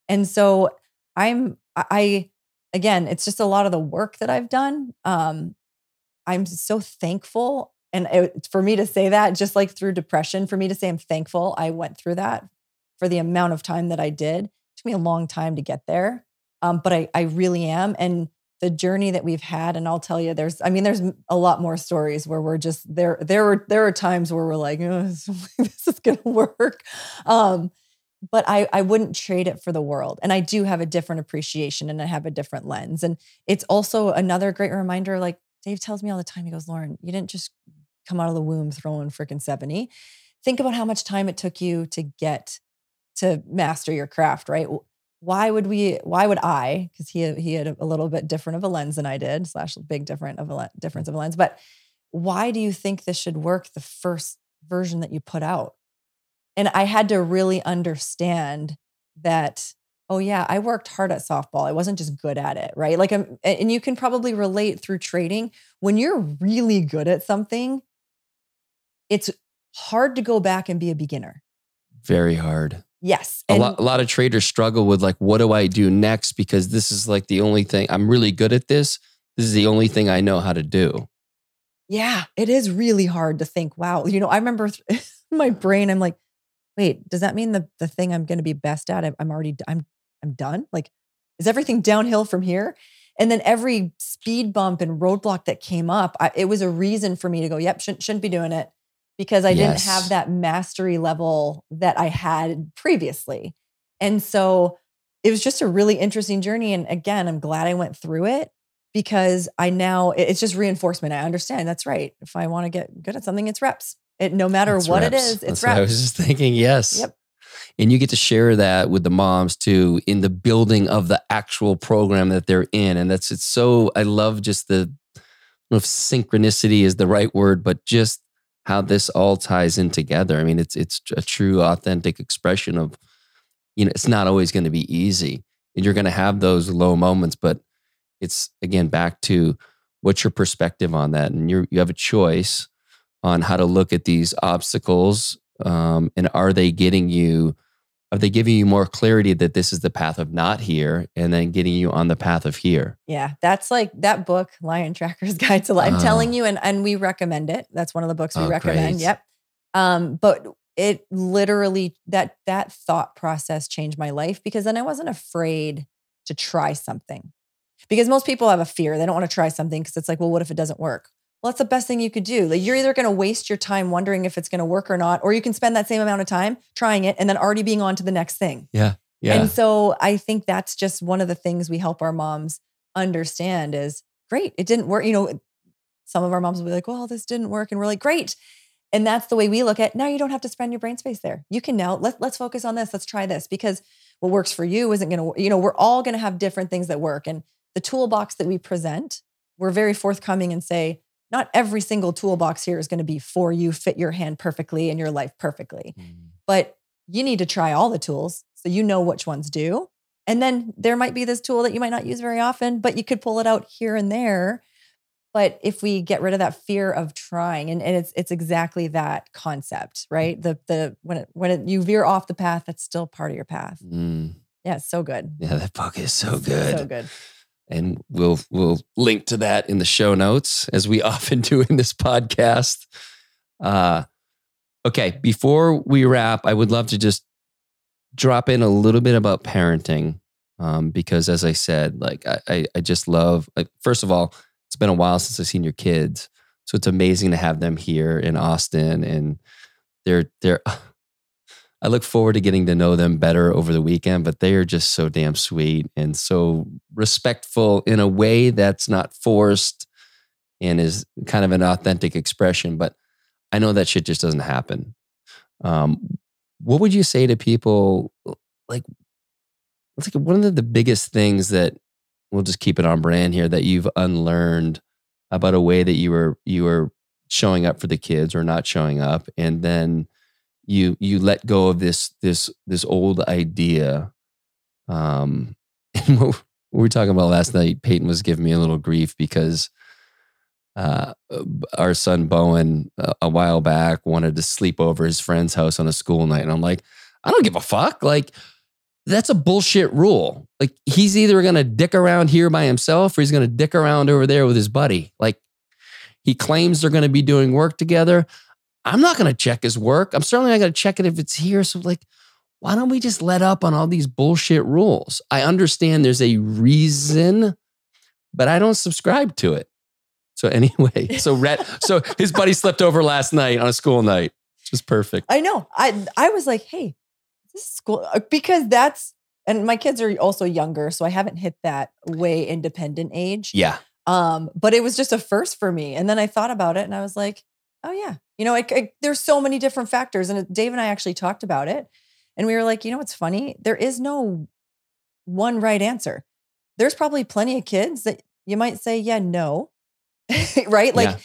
And so I'm I again, it's just a lot of the work that I've done. Um, I'm so thankful and it, for me to say that, just like through depression, for me to say I'm thankful I went through that for the amount of time that I did. it took me a long time to get there. Um, but I, I really am. And the journey that we've had, and I'll tell you, there's, I mean, there's a lot more stories where we're just there. There were, there are times where we're like, oh, this is to work. Um, but I, I wouldn't trade it for the world. And I do have a different appreciation and I have a different lens. And it's also another great reminder. Like Dave tells me all the time, he goes, Lauren, you didn't just come out of the womb throwing freaking 70. Think about how much time it took you to get to master your craft, right? why would we why would i because he he had a little bit different of a lens than i did slash big different of a difference of a lens but why do you think this should work the first version that you put out and i had to really understand that oh yeah i worked hard at softball i wasn't just good at it right like um, I'm, and you can probably relate through trading when you're really good at something it's hard to go back and be a beginner very hard Yes. A lot, a lot of traders struggle with like, what do I do next? Because this is like the only thing I'm really good at this. This is the only thing I know how to do. Yeah, it is really hard to think, wow. You know, I remember my brain, I'm like, wait, does that mean the, the thing I'm going to be best at, I'm already, I'm, I'm done? Like, is everything downhill from here? And then every speed bump and roadblock that came up, I, it was a reason for me to go, yep, shouldn't, shouldn't be doing it because I yes. didn't have that mastery level that I had previously. And so it was just a really interesting journey. And again, I'm glad I went through it because I now, it's just reinforcement. I understand that's right. If I want to get good at something, it's reps. It, no matter what reps. it is, it's that's reps. I was just thinking, yes. Yep. And you get to share that with the moms too in the building of the actual program that they're in. And that's, it's so, I love just the, if synchronicity is the right word, but just how this all ties in together. I mean, it's it's a true, authentic expression of, you know, it's not always going to be easy, and you're going to have those low moments. But it's again back to what's your perspective on that, and you you have a choice on how to look at these obstacles, um, and are they getting you are they giving you more clarity that this is the path of not here and then getting you on the path of here? Yeah, that's like that book, Lion Tracker's Guide to Life. I'm uh, telling you, and, and we recommend it. That's one of the books we oh, recommend. Great. Yep. Um, but it literally that that thought process changed my life because then I wasn't afraid to try something. Because most people have a fear. They don't want to try something because it's like, well, what if it doesn't work? Well, that's the best thing you could do. Like you're either going to waste your time wondering if it's going to work or not, or you can spend that same amount of time trying it and then already being on to the next thing. Yeah. Yeah. And so I think that's just one of the things we help our moms understand is great. It didn't work. You know, some of our moms will be like, well, this didn't work. And we're like, great. And that's the way we look at now you don't have to spend your brain space there. You can now let, let's focus on this. Let's try this because what works for you isn't going to, you know, we're all going to have different things that work. And the toolbox that we present, we're very forthcoming and say, not every single toolbox here is going to be for you, fit your hand perfectly and your life perfectly. Mm. But you need to try all the tools so you know which ones do. And then there might be this tool that you might not use very often, but you could pull it out here and there. But if we get rid of that fear of trying, and, and it's it's exactly that concept, right? The the when it when it, you veer off the path, that's still part of your path. Mm. Yeah, it's so good. Yeah, that book is so good. So good and we'll we'll link to that in the show notes as we often do in this podcast. Uh, okay, before we wrap, I would love to just drop in a little bit about parenting um, because, as I said, like I, I just love. Like, first of all, it's been a while since I've seen your kids, so it's amazing to have them here in Austin, and they're they're I look forward to getting to know them better over the weekend, but they are just so damn sweet and so respectful in a way that's not forced and is kind of an authentic expression. But I know that shit just doesn't happen. Um, what would you say to people like, it's like one of the biggest things that we'll just keep it on brand here that you've unlearned about a way that you were you were showing up for the kids or not showing up and then you you let go of this this this old idea um and what we were talking about last night peyton was giving me a little grief because uh, our son bowen uh, a while back wanted to sleep over his friend's house on a school night and i'm like i don't give a fuck like that's a bullshit rule. Like he's either gonna dick around here by himself or he's gonna dick around over there with his buddy. Like he claims they're gonna be doing work together I'm not going to check his work. I'm certainly not going to check it if it's here. So, like, why don't we just let up on all these bullshit rules? I understand there's a reason, but I don't subscribe to it. So anyway, so Rhett, so his buddy slept over last night on a school night. Which is perfect. I know. I I was like, hey, this is school uh, because that's and my kids are also younger, so I haven't hit that way independent age. Yeah. Um, but it was just a first for me. And then I thought about it and I was like, oh yeah, you know, it, it, there's so many different factors. And Dave and I actually talked about it. And we were like, you know what's funny? There is no one right answer. There's probably plenty of kids that you might say, yeah, no. right? Like, Yeah.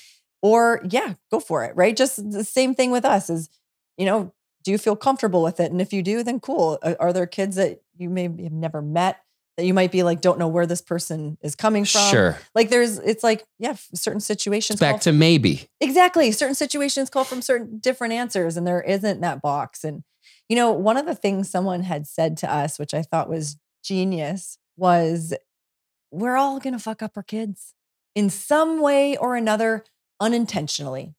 or yeah, go for it. Right. Just the same thing with us is, you know, do you feel comfortable with it? And if you do, then cool. Are, are there kids that you maybe have never met that you might be like, don't know where this person is coming from? Sure. Like there's, it's like, yeah, certain It's situations. back call- to maybe. Exactly. Certain situations call from certain different answers, and there isn't that box. And, you know, one of the things someone had said to us, which I thought was genius, was we're all going to fuck up our kids in some way or another unintentionally.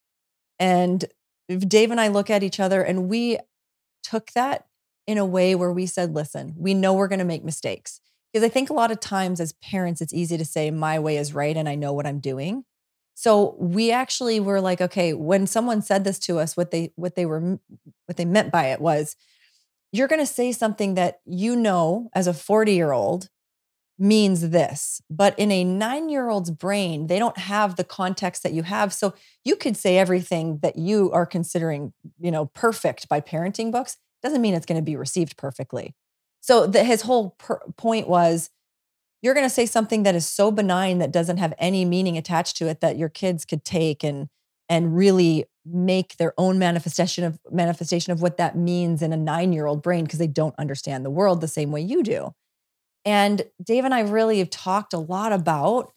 And if Dave and I look at each other and we took that in a way where we said, listen, we know we're going to make mistakes. Because I think a lot of times as parents, it's easy to say, my way is right and I know what I'm doing. So we actually were like, okay, when someone said this to us, what they what they were what they meant by it was, you're going to say something that you know as a 40 year old means this, but in a nine year old's brain, they don't have the context that you have. So you could say everything that you are considering, you know, perfect by parenting books. Doesn't mean it's going to be received perfectly. So the, his whole per- point was you're going to say something that is so benign that doesn't have any meaning attached to it that your kids could take and and really make their own manifestation of manifestation of what that means in a 9-year-old brain because they don't understand the world the same way you do. And Dave and I really have talked a lot about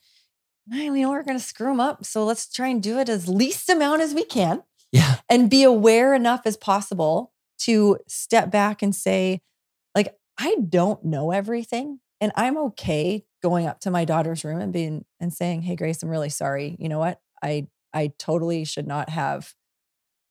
"Hey, we know we're going to screw them up, so let's try and do it as least amount as we can Yeah. and be aware enough as possible to step back and say, I don't know everything. And I'm okay going up to my daughter's room and being and saying, Hey Grace, I'm really sorry. You know what? I I totally should not have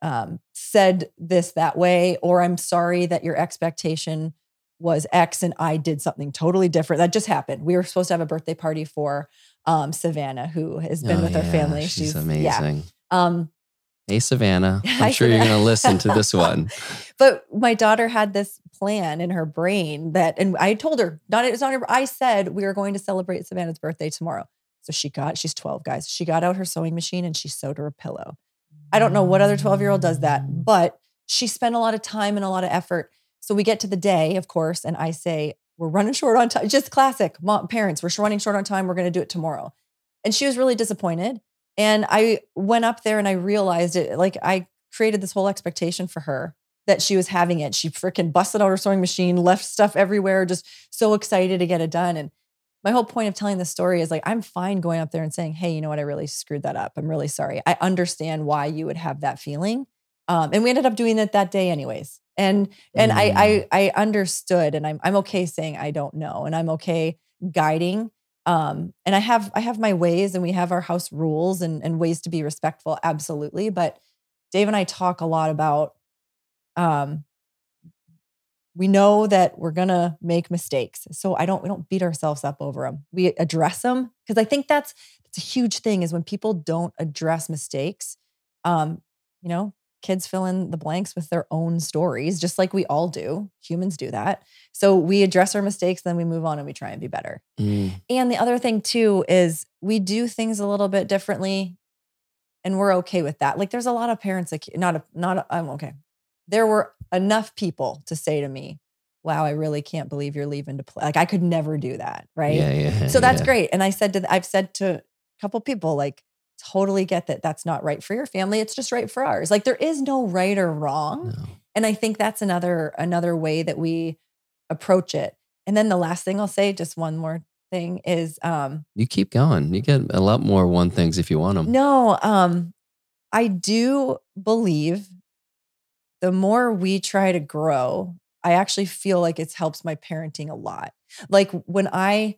um, said this that way, or I'm sorry that your expectation was X and I did something totally different. That just happened. We were supposed to have a birthday party for um, Savannah, who has been Oh, with our family. She's, Yeah. amazing. Um, Hey, Savannah. I'm sure you're going to listen to this one. But my daughter had this plan in her brain that, and I told her, not it's not her, I said we are going to celebrate Savannah's birthday tomorrow. So she got, she's 12, guys. She got out her sewing machine and she sewed her a pillow. I don't know what other 12 year old does that, but she spent a lot of time and a lot of effort. So we get to the day, of course, and I say, we're running short on time. Just classic mom, parents, we're running short on time. We're going to do it tomorrow. And she was really disappointed. And I went up there and I realized it. Like I created this whole expectation for her that she was having it. She freaking busted out her sewing machine, left stuff everywhere, just so excited to get it done. And my whole point of telling this story is like, I'm fine going up there and saying, Hey, you know what? I really screwed that up. I'm really sorry. I understand why you would have that feeling. Um, and we ended up doing it that day anyways. And and I, I I understood and I'm I'm okay saying I don't know. And I'm okay guiding. Um, and I have I have my ways and we have our house rules and, and ways to be respectful, absolutely. But Dave and I talk a lot about um we know that we're gonna make mistakes. So I don't we don't beat ourselves up over them. We address them because I think that's that's a huge thing is when people don't address mistakes. Um, you know, kids fill in the blanks with their own stories, just like we all do. Humans do that. So we address our mistakes, then we move on and we try and be better. Mm, And the other thing too is we do things a little bit differently and we're okay with that. Like there's a lot of parents like not a, not a, I'm okay. There were enough people to say to me, "Wow, I really can't believe you're leaving to play." Like I could never do that, right? Yeah, yeah. So that's yeah. great. And I said to I've said to a couple people like totally get that that's not right for your family. It's just right for ours. Like there is no right or wrong. No. And I think that's another another way that we approach it. And then the last thing I'll say, just one more thing, is um, You keep going. You get a lot more one things if you want them. no, um, I do believe the more we try to grow, I actually feel like it helps my parenting a lot. Like when I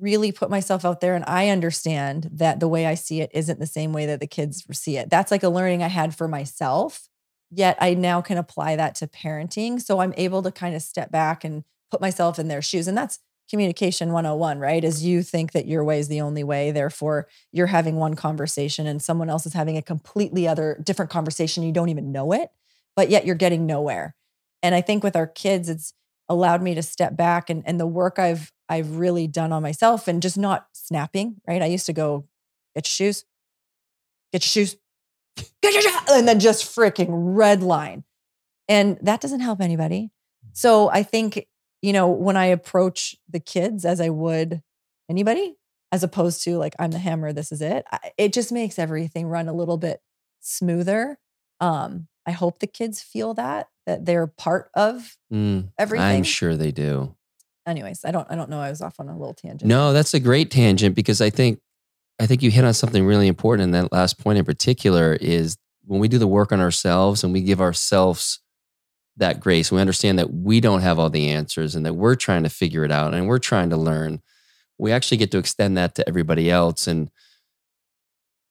really put myself out there and I understand that the way I see it isn't the same way that the kids see it. That's like a learning I had for myself yet I now can apply that to parenting. So I'm able to kind of step back and put myself in their shoes. And that's communication 101, right? Is you think that your way is the only way. Therefore, you're having one conversation and someone else is having a completely other different conversation. You don't even know it, but yet you're getting nowhere. And I think with our kids, it's allowed me to step back and, and the work I've I've really done on myself and just not snapping, right? I used to go, get your shoes, get your shoes, get your shoes, and then just freaking red line. And that doesn't help anybody. So I think you know, when I approach the kids as I would anybody, as opposed to like, I'm the hammer, this is it, I, it just makes everything run a little bit smoother. Um, I hope the kids feel that, that they're part of mm, everything. I'm sure they do. Anyways, I don't, I don't know. I was off on a little tangent. No, that's a great tangent because I think, I think you hit on something really important. And that last point in particular is when we do the work on ourselves and we give ourselves that grace. We understand that we don't have all the answers and that we're trying to figure it out and we're trying to learn. We actually get to extend that to everybody else. And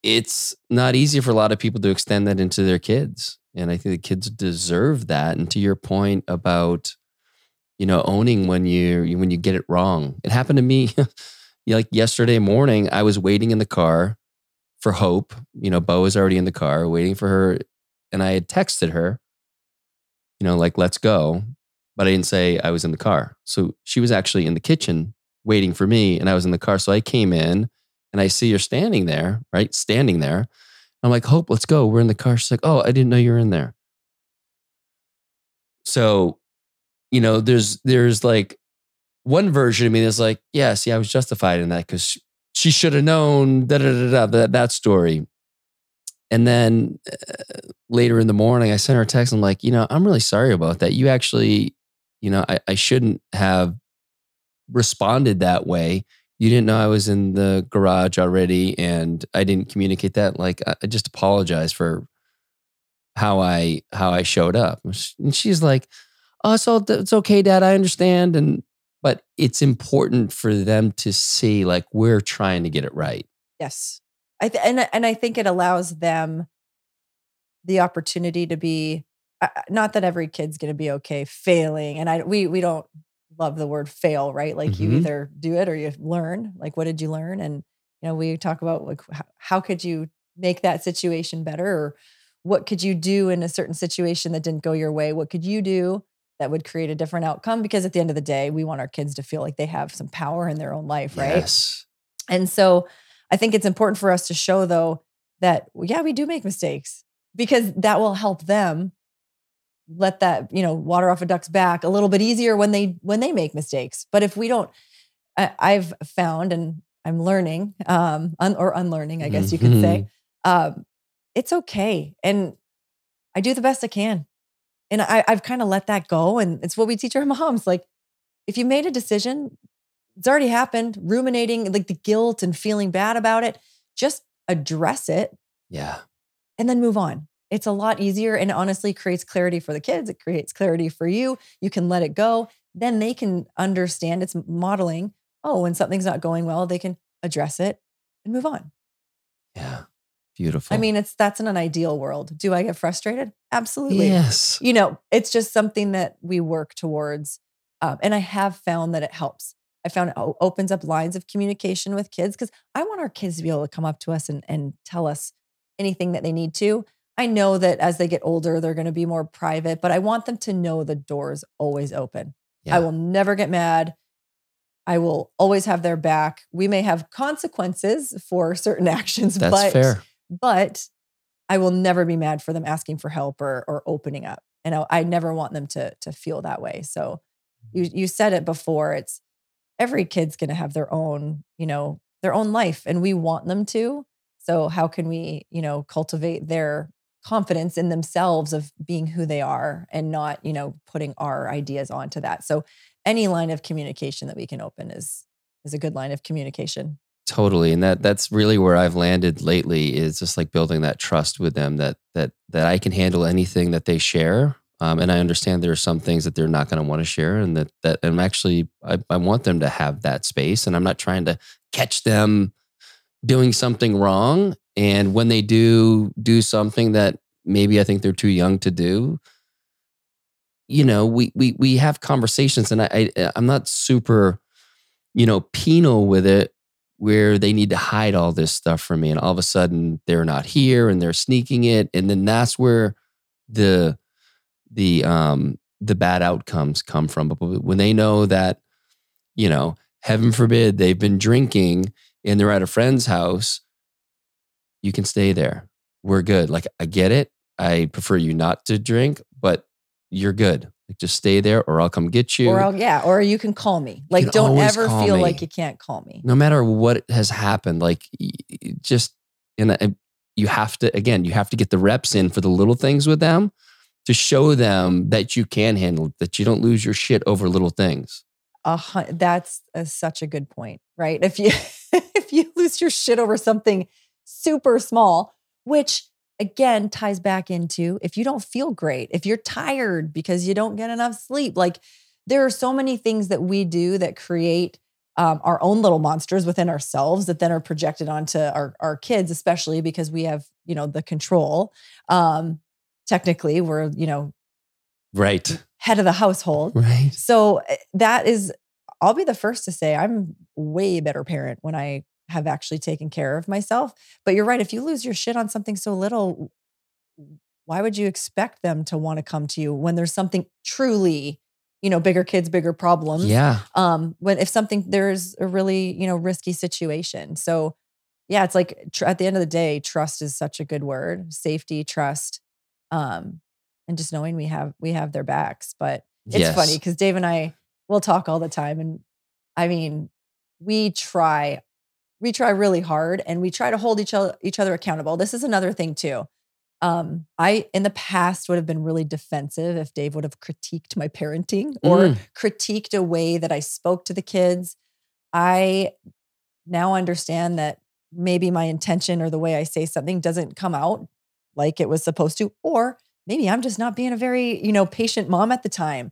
it's not easy for a lot of people to extend that into their kids. And I think the kids deserve that. And to your point about, you know, owning when you when you get it wrong. It happened to me like yesterday morning. I was waiting in the car for Hope. You know, Bo was already in the car waiting for her. And I had texted her you know, like, let's go. But I didn't say I was in the car. So she was actually in the kitchen waiting for me and I was in the car. So I came in and I see her standing there, right? Standing there. I'm like, Hope, let's go. We're in the car. She's like, Oh, I didn't know you were in there. So, you know, there's, there's like one version of me that's like, yeah, see, I was justified in that because she should have known da, da, da, da, that, that story. And then uh, later in the morning, I sent her a text. I'm like, you know, I'm really sorry about that. You actually, you know, I, I shouldn't have responded that way. You didn't know I was in the garage already, and I didn't communicate that. Like, I just apologize for how I how I showed up. And she's like, "Oh, it's all it's okay, Dad. I understand." And but it's important for them to see like we're trying to get it right. Yes. I th- and and I think it allows them the opportunity to be uh, not that every kid's going to be okay failing and I we we don't love the word fail right like mm-hmm. you either do it or you learn like what did you learn and you know we talk about like how, how could you make that situation better or what could you do in a certain situation that didn't go your way what could you do that would create a different outcome because at the end of the day we want our kids to feel like they have some power in their own life right yes. and so I think it's important for us to show though that yeah, we do make mistakes because that will help them let that, you know, water off a duck's back a little bit easier when they when they make mistakes. But if we don't I, have found and I'm learning um un, or unlearning, I guess you could say, mm-hmm. um it's okay and I do the best I can. And I, I've kind of let that go. And it's what we teach our moms. Like, if you made a decision, it's already happened, ruminating like the guilt and feeling bad about it, just address it. Yeah. And then move on. It's a lot easier and honestly creates clarity for the kids. It creates clarity for you. You can let it go. Then they can understand it's modeling. Oh, when something's not going well, they can address it and move on. Yeah. Beautiful. I mean, it's that's in an ideal world. Do I get frustrated? Absolutely. Yes. You know, it's just something that we work towards. Um, and I have found that it helps. I found it opens up lines of communication with kids because I want our kids to be able to come up to us and, and tell us anything that they need to. I know that as they get older, they're going to be more private, but I want them to know the door's always open. Yeah. I will never get mad. I will always have their back. We may have consequences for certain actions, That's but fair. But I will never be mad for them asking for help or or opening up. And I, I never want them to to feel that way. So you mm-hmm. you said it before. It's every kid's going to have their own, you know, their own life and we want them to. So how can we, you know, cultivate their confidence in themselves of being who they are and not, you know, putting our ideas onto that. So any line of communication that we can open is is a good line of communication. Totally. And that that's really where I've landed lately is just like building that trust with them that that that I can handle anything that they share um, and I understand there are some things that they're not going to want to share, and that that I'm actually I, I want them to have that space, and I'm not trying to catch them doing something wrong. And when they do do something that maybe I think they're too young to do. You know, we we we have conversations, and I, I I'm not super, you know, penal with it where they need to hide all this stuff from me and all of a sudden they're not here and they're sneaking it and then that's where the the um the bad outcomes come from. But when they know that you know heaven forbid they've been drinking and they're at a friend's house you can stay there. We're good. Like i get it. I prefer you not to drink but you're good like just stay there or I'll come get you. Or I'll, yeah, or you can call me. Like don't ever feel me. like you can't call me. No matter what has happened, like just and you have to again, you have to get the reps in for the little things with them to show them that you can handle that you don't lose your shit over little things. Uh, that's a, such a good point, right? If you if you lose your shit over something super small, which again ties back into if you don't feel great, if you're tired because you don't get enough sleep, like there are so many things that we do that create um, our own little monsters within ourselves that then are projected onto our, our kids, especially because we have, you know, the control. Um, technically, we're, you know, right head of the household. Right. So eh, that is, I'll be the first to say I'm way better parent when I have actually taken care of myself. But you're right. If you lose your shit on something so little, why would you expect them to want to come to you when there's something truly, you know, bigger kids, bigger problems? Yeah. Um, when if something there's a really, you know, risky situation. So yeah, it's like tr- at the end of the day, trust is such a good word. Safety, trust, um, and just knowing we have we have their backs. But it's yes. funny because Dave and I will talk all the time. And I mean, we try we try really hard and we try to hold each other each other accountable. This is another thing too. Um, I in the past would have been really defensive if Dave would have critiqued my parenting or mm. critiqued a way that I spoke to the kids. I now understand that maybe my intention or the way I say something doesn't come out like it was supposed to, or maybe I'm just not being a very, you know, patient mom at the time.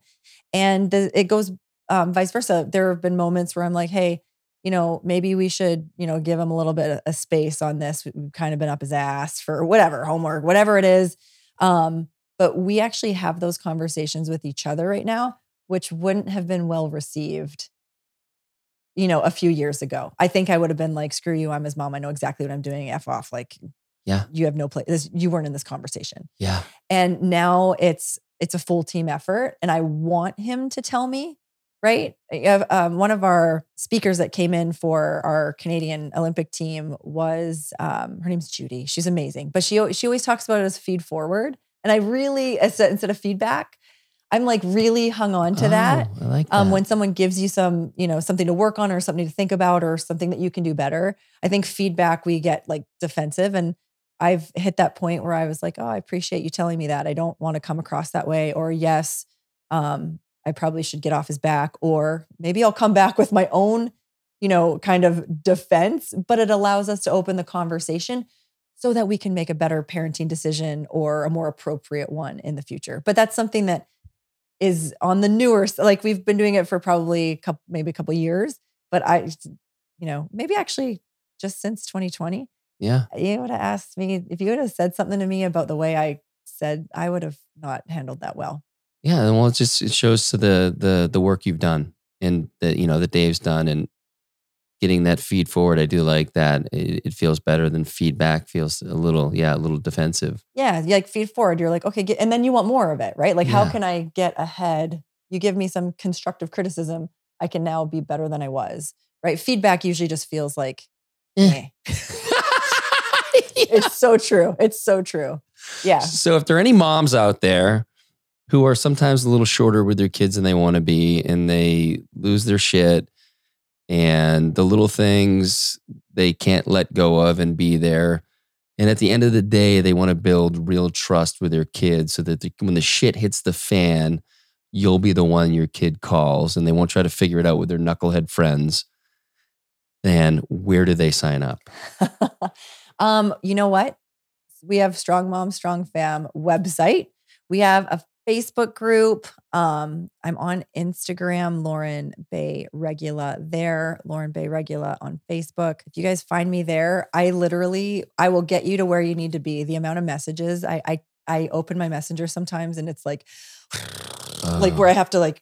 And the, it goes um, vice versa. There have been moments where I'm like, hey, you know, maybe we should, you know, give him a little bit of a space on this. We've kind of been up his ass for whatever, homework, whatever it is. Um, but we actually have those conversations with each other right now, which wouldn't have been well received, you know, a few years ago. I think I would have been like, screw you, I'm his mom. I know exactly what I'm doing. F off. Like, yeah, you have no place. You weren't in this conversation. Yeah. And now it's, it's a full team effort. And I want him to tell me right? Um, one of our speakers that came in for our Canadian Olympic team was um, her name's Judy. She's amazing, but she she always talks about it as feed forward, and I really instead of feedback. I'm like really hung on to oh, that. I like um, that. Um, when someone gives you some, you know, something to work on or something to think about or something that you can do better. I think feedback we get like defensive and I've hit that point where I was like, oh, I appreciate you telling me that. I don't want to come across that way. Or yes, um, I probably should get off his back, or maybe I'll come back with my own, you know, kind of defense, but it allows us to open the conversation so that we can make a better parenting decision or a more appropriate one in the future. But that's something that is on the newer, like we've been doing it for probably a couple, maybe a couple years, but I, you know, maybe actually just since 2020. Yeah. You would have asked me if you would have said something to me about the way I said, I would have not handled that well. Yeah, well, it just it shows to the the the work you've done and that you know that Dave's done and getting that feed forward. I do like that. It, it, feels better than feedback. Feels a little yeah, a little defensive. Yeah, like feed forward. You're like okay, get, and then you want more of it, right? Like yeah. how can I get ahead? You give me some constructive criticism. I can now be better than I was. Right? Feedback usually just feels like. Eh. It's so true. It's so true. Yeah. So if there are any moms out there who are sometimes a little shorter with their kids than they want to be and they lose their shit and the little things they can't let go of and be there. And at the end of the day, they want to build real trust with their kids so that the, when the shit hits the fan, you'll be the one your kid calls and they won't try to figure it out with their knucklehead friends. Then where do they sign up? um, you know what? We have Strong Mom, Strong Fam website. We have a Facebook group. Um, I'm on Instagram, Lauren Bay Regula there, Lauren Bay Regula on Facebook. If you guys find me there, I literally I will get you to where you need to be. The amount of messages I, I I open my messenger sometimes and it's like, like where I have to like,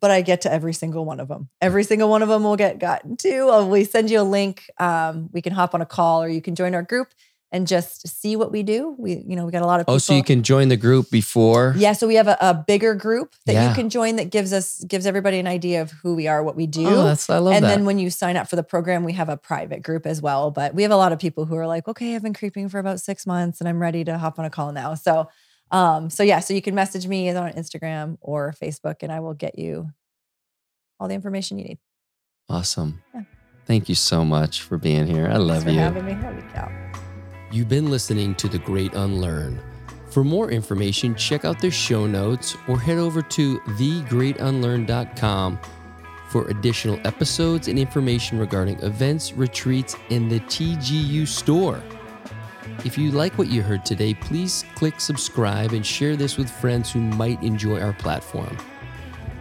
but I get to every single one of them. Every single one of them will get gotten to. Uh, we send you a link. Um, we can hop on a call or you can join our group and just see what we do. We, you know, we got a lot of people. Oh, so you can join the group before? Yeah, so we have a, a bigger group that Yeah. you can join that gives us gives everybody an idea of who we are, what we do. Oh, that's I love and that. then when you sign up for the program, we have a private group as well. But we have a lot of people who are like, okay, I've been creeping for about six months and I'm ready to hop on a call now. So um, so yeah, so you can message me either on Instagram or Facebook and I will get you all the information you need. awesome. Yeah. Thank you so much for being here. I love Thanks for you. having me. You, Cal. You've been listening to The Great Unlearn. For more information, check out the show notes or head over to thegreatunlearn.com for additional episodes and information regarding events, retreats, and the TGU store. If you like what you heard today, please click subscribe and share this with friends who might enjoy our platform.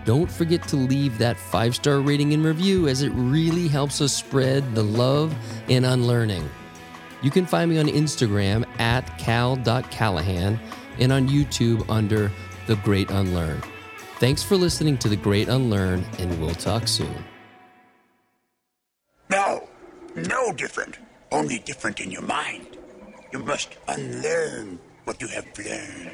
Don't forget to leave that five star rating and review as it really helps us spread the love and unlearning. You can find me on Instagram at cal.callahan and on YouTube under The Great Unlearn. Thanks for listening to The Great Unlearn, and we'll talk soon. No, no different. Only different in your mind. You must unlearn what you have learned.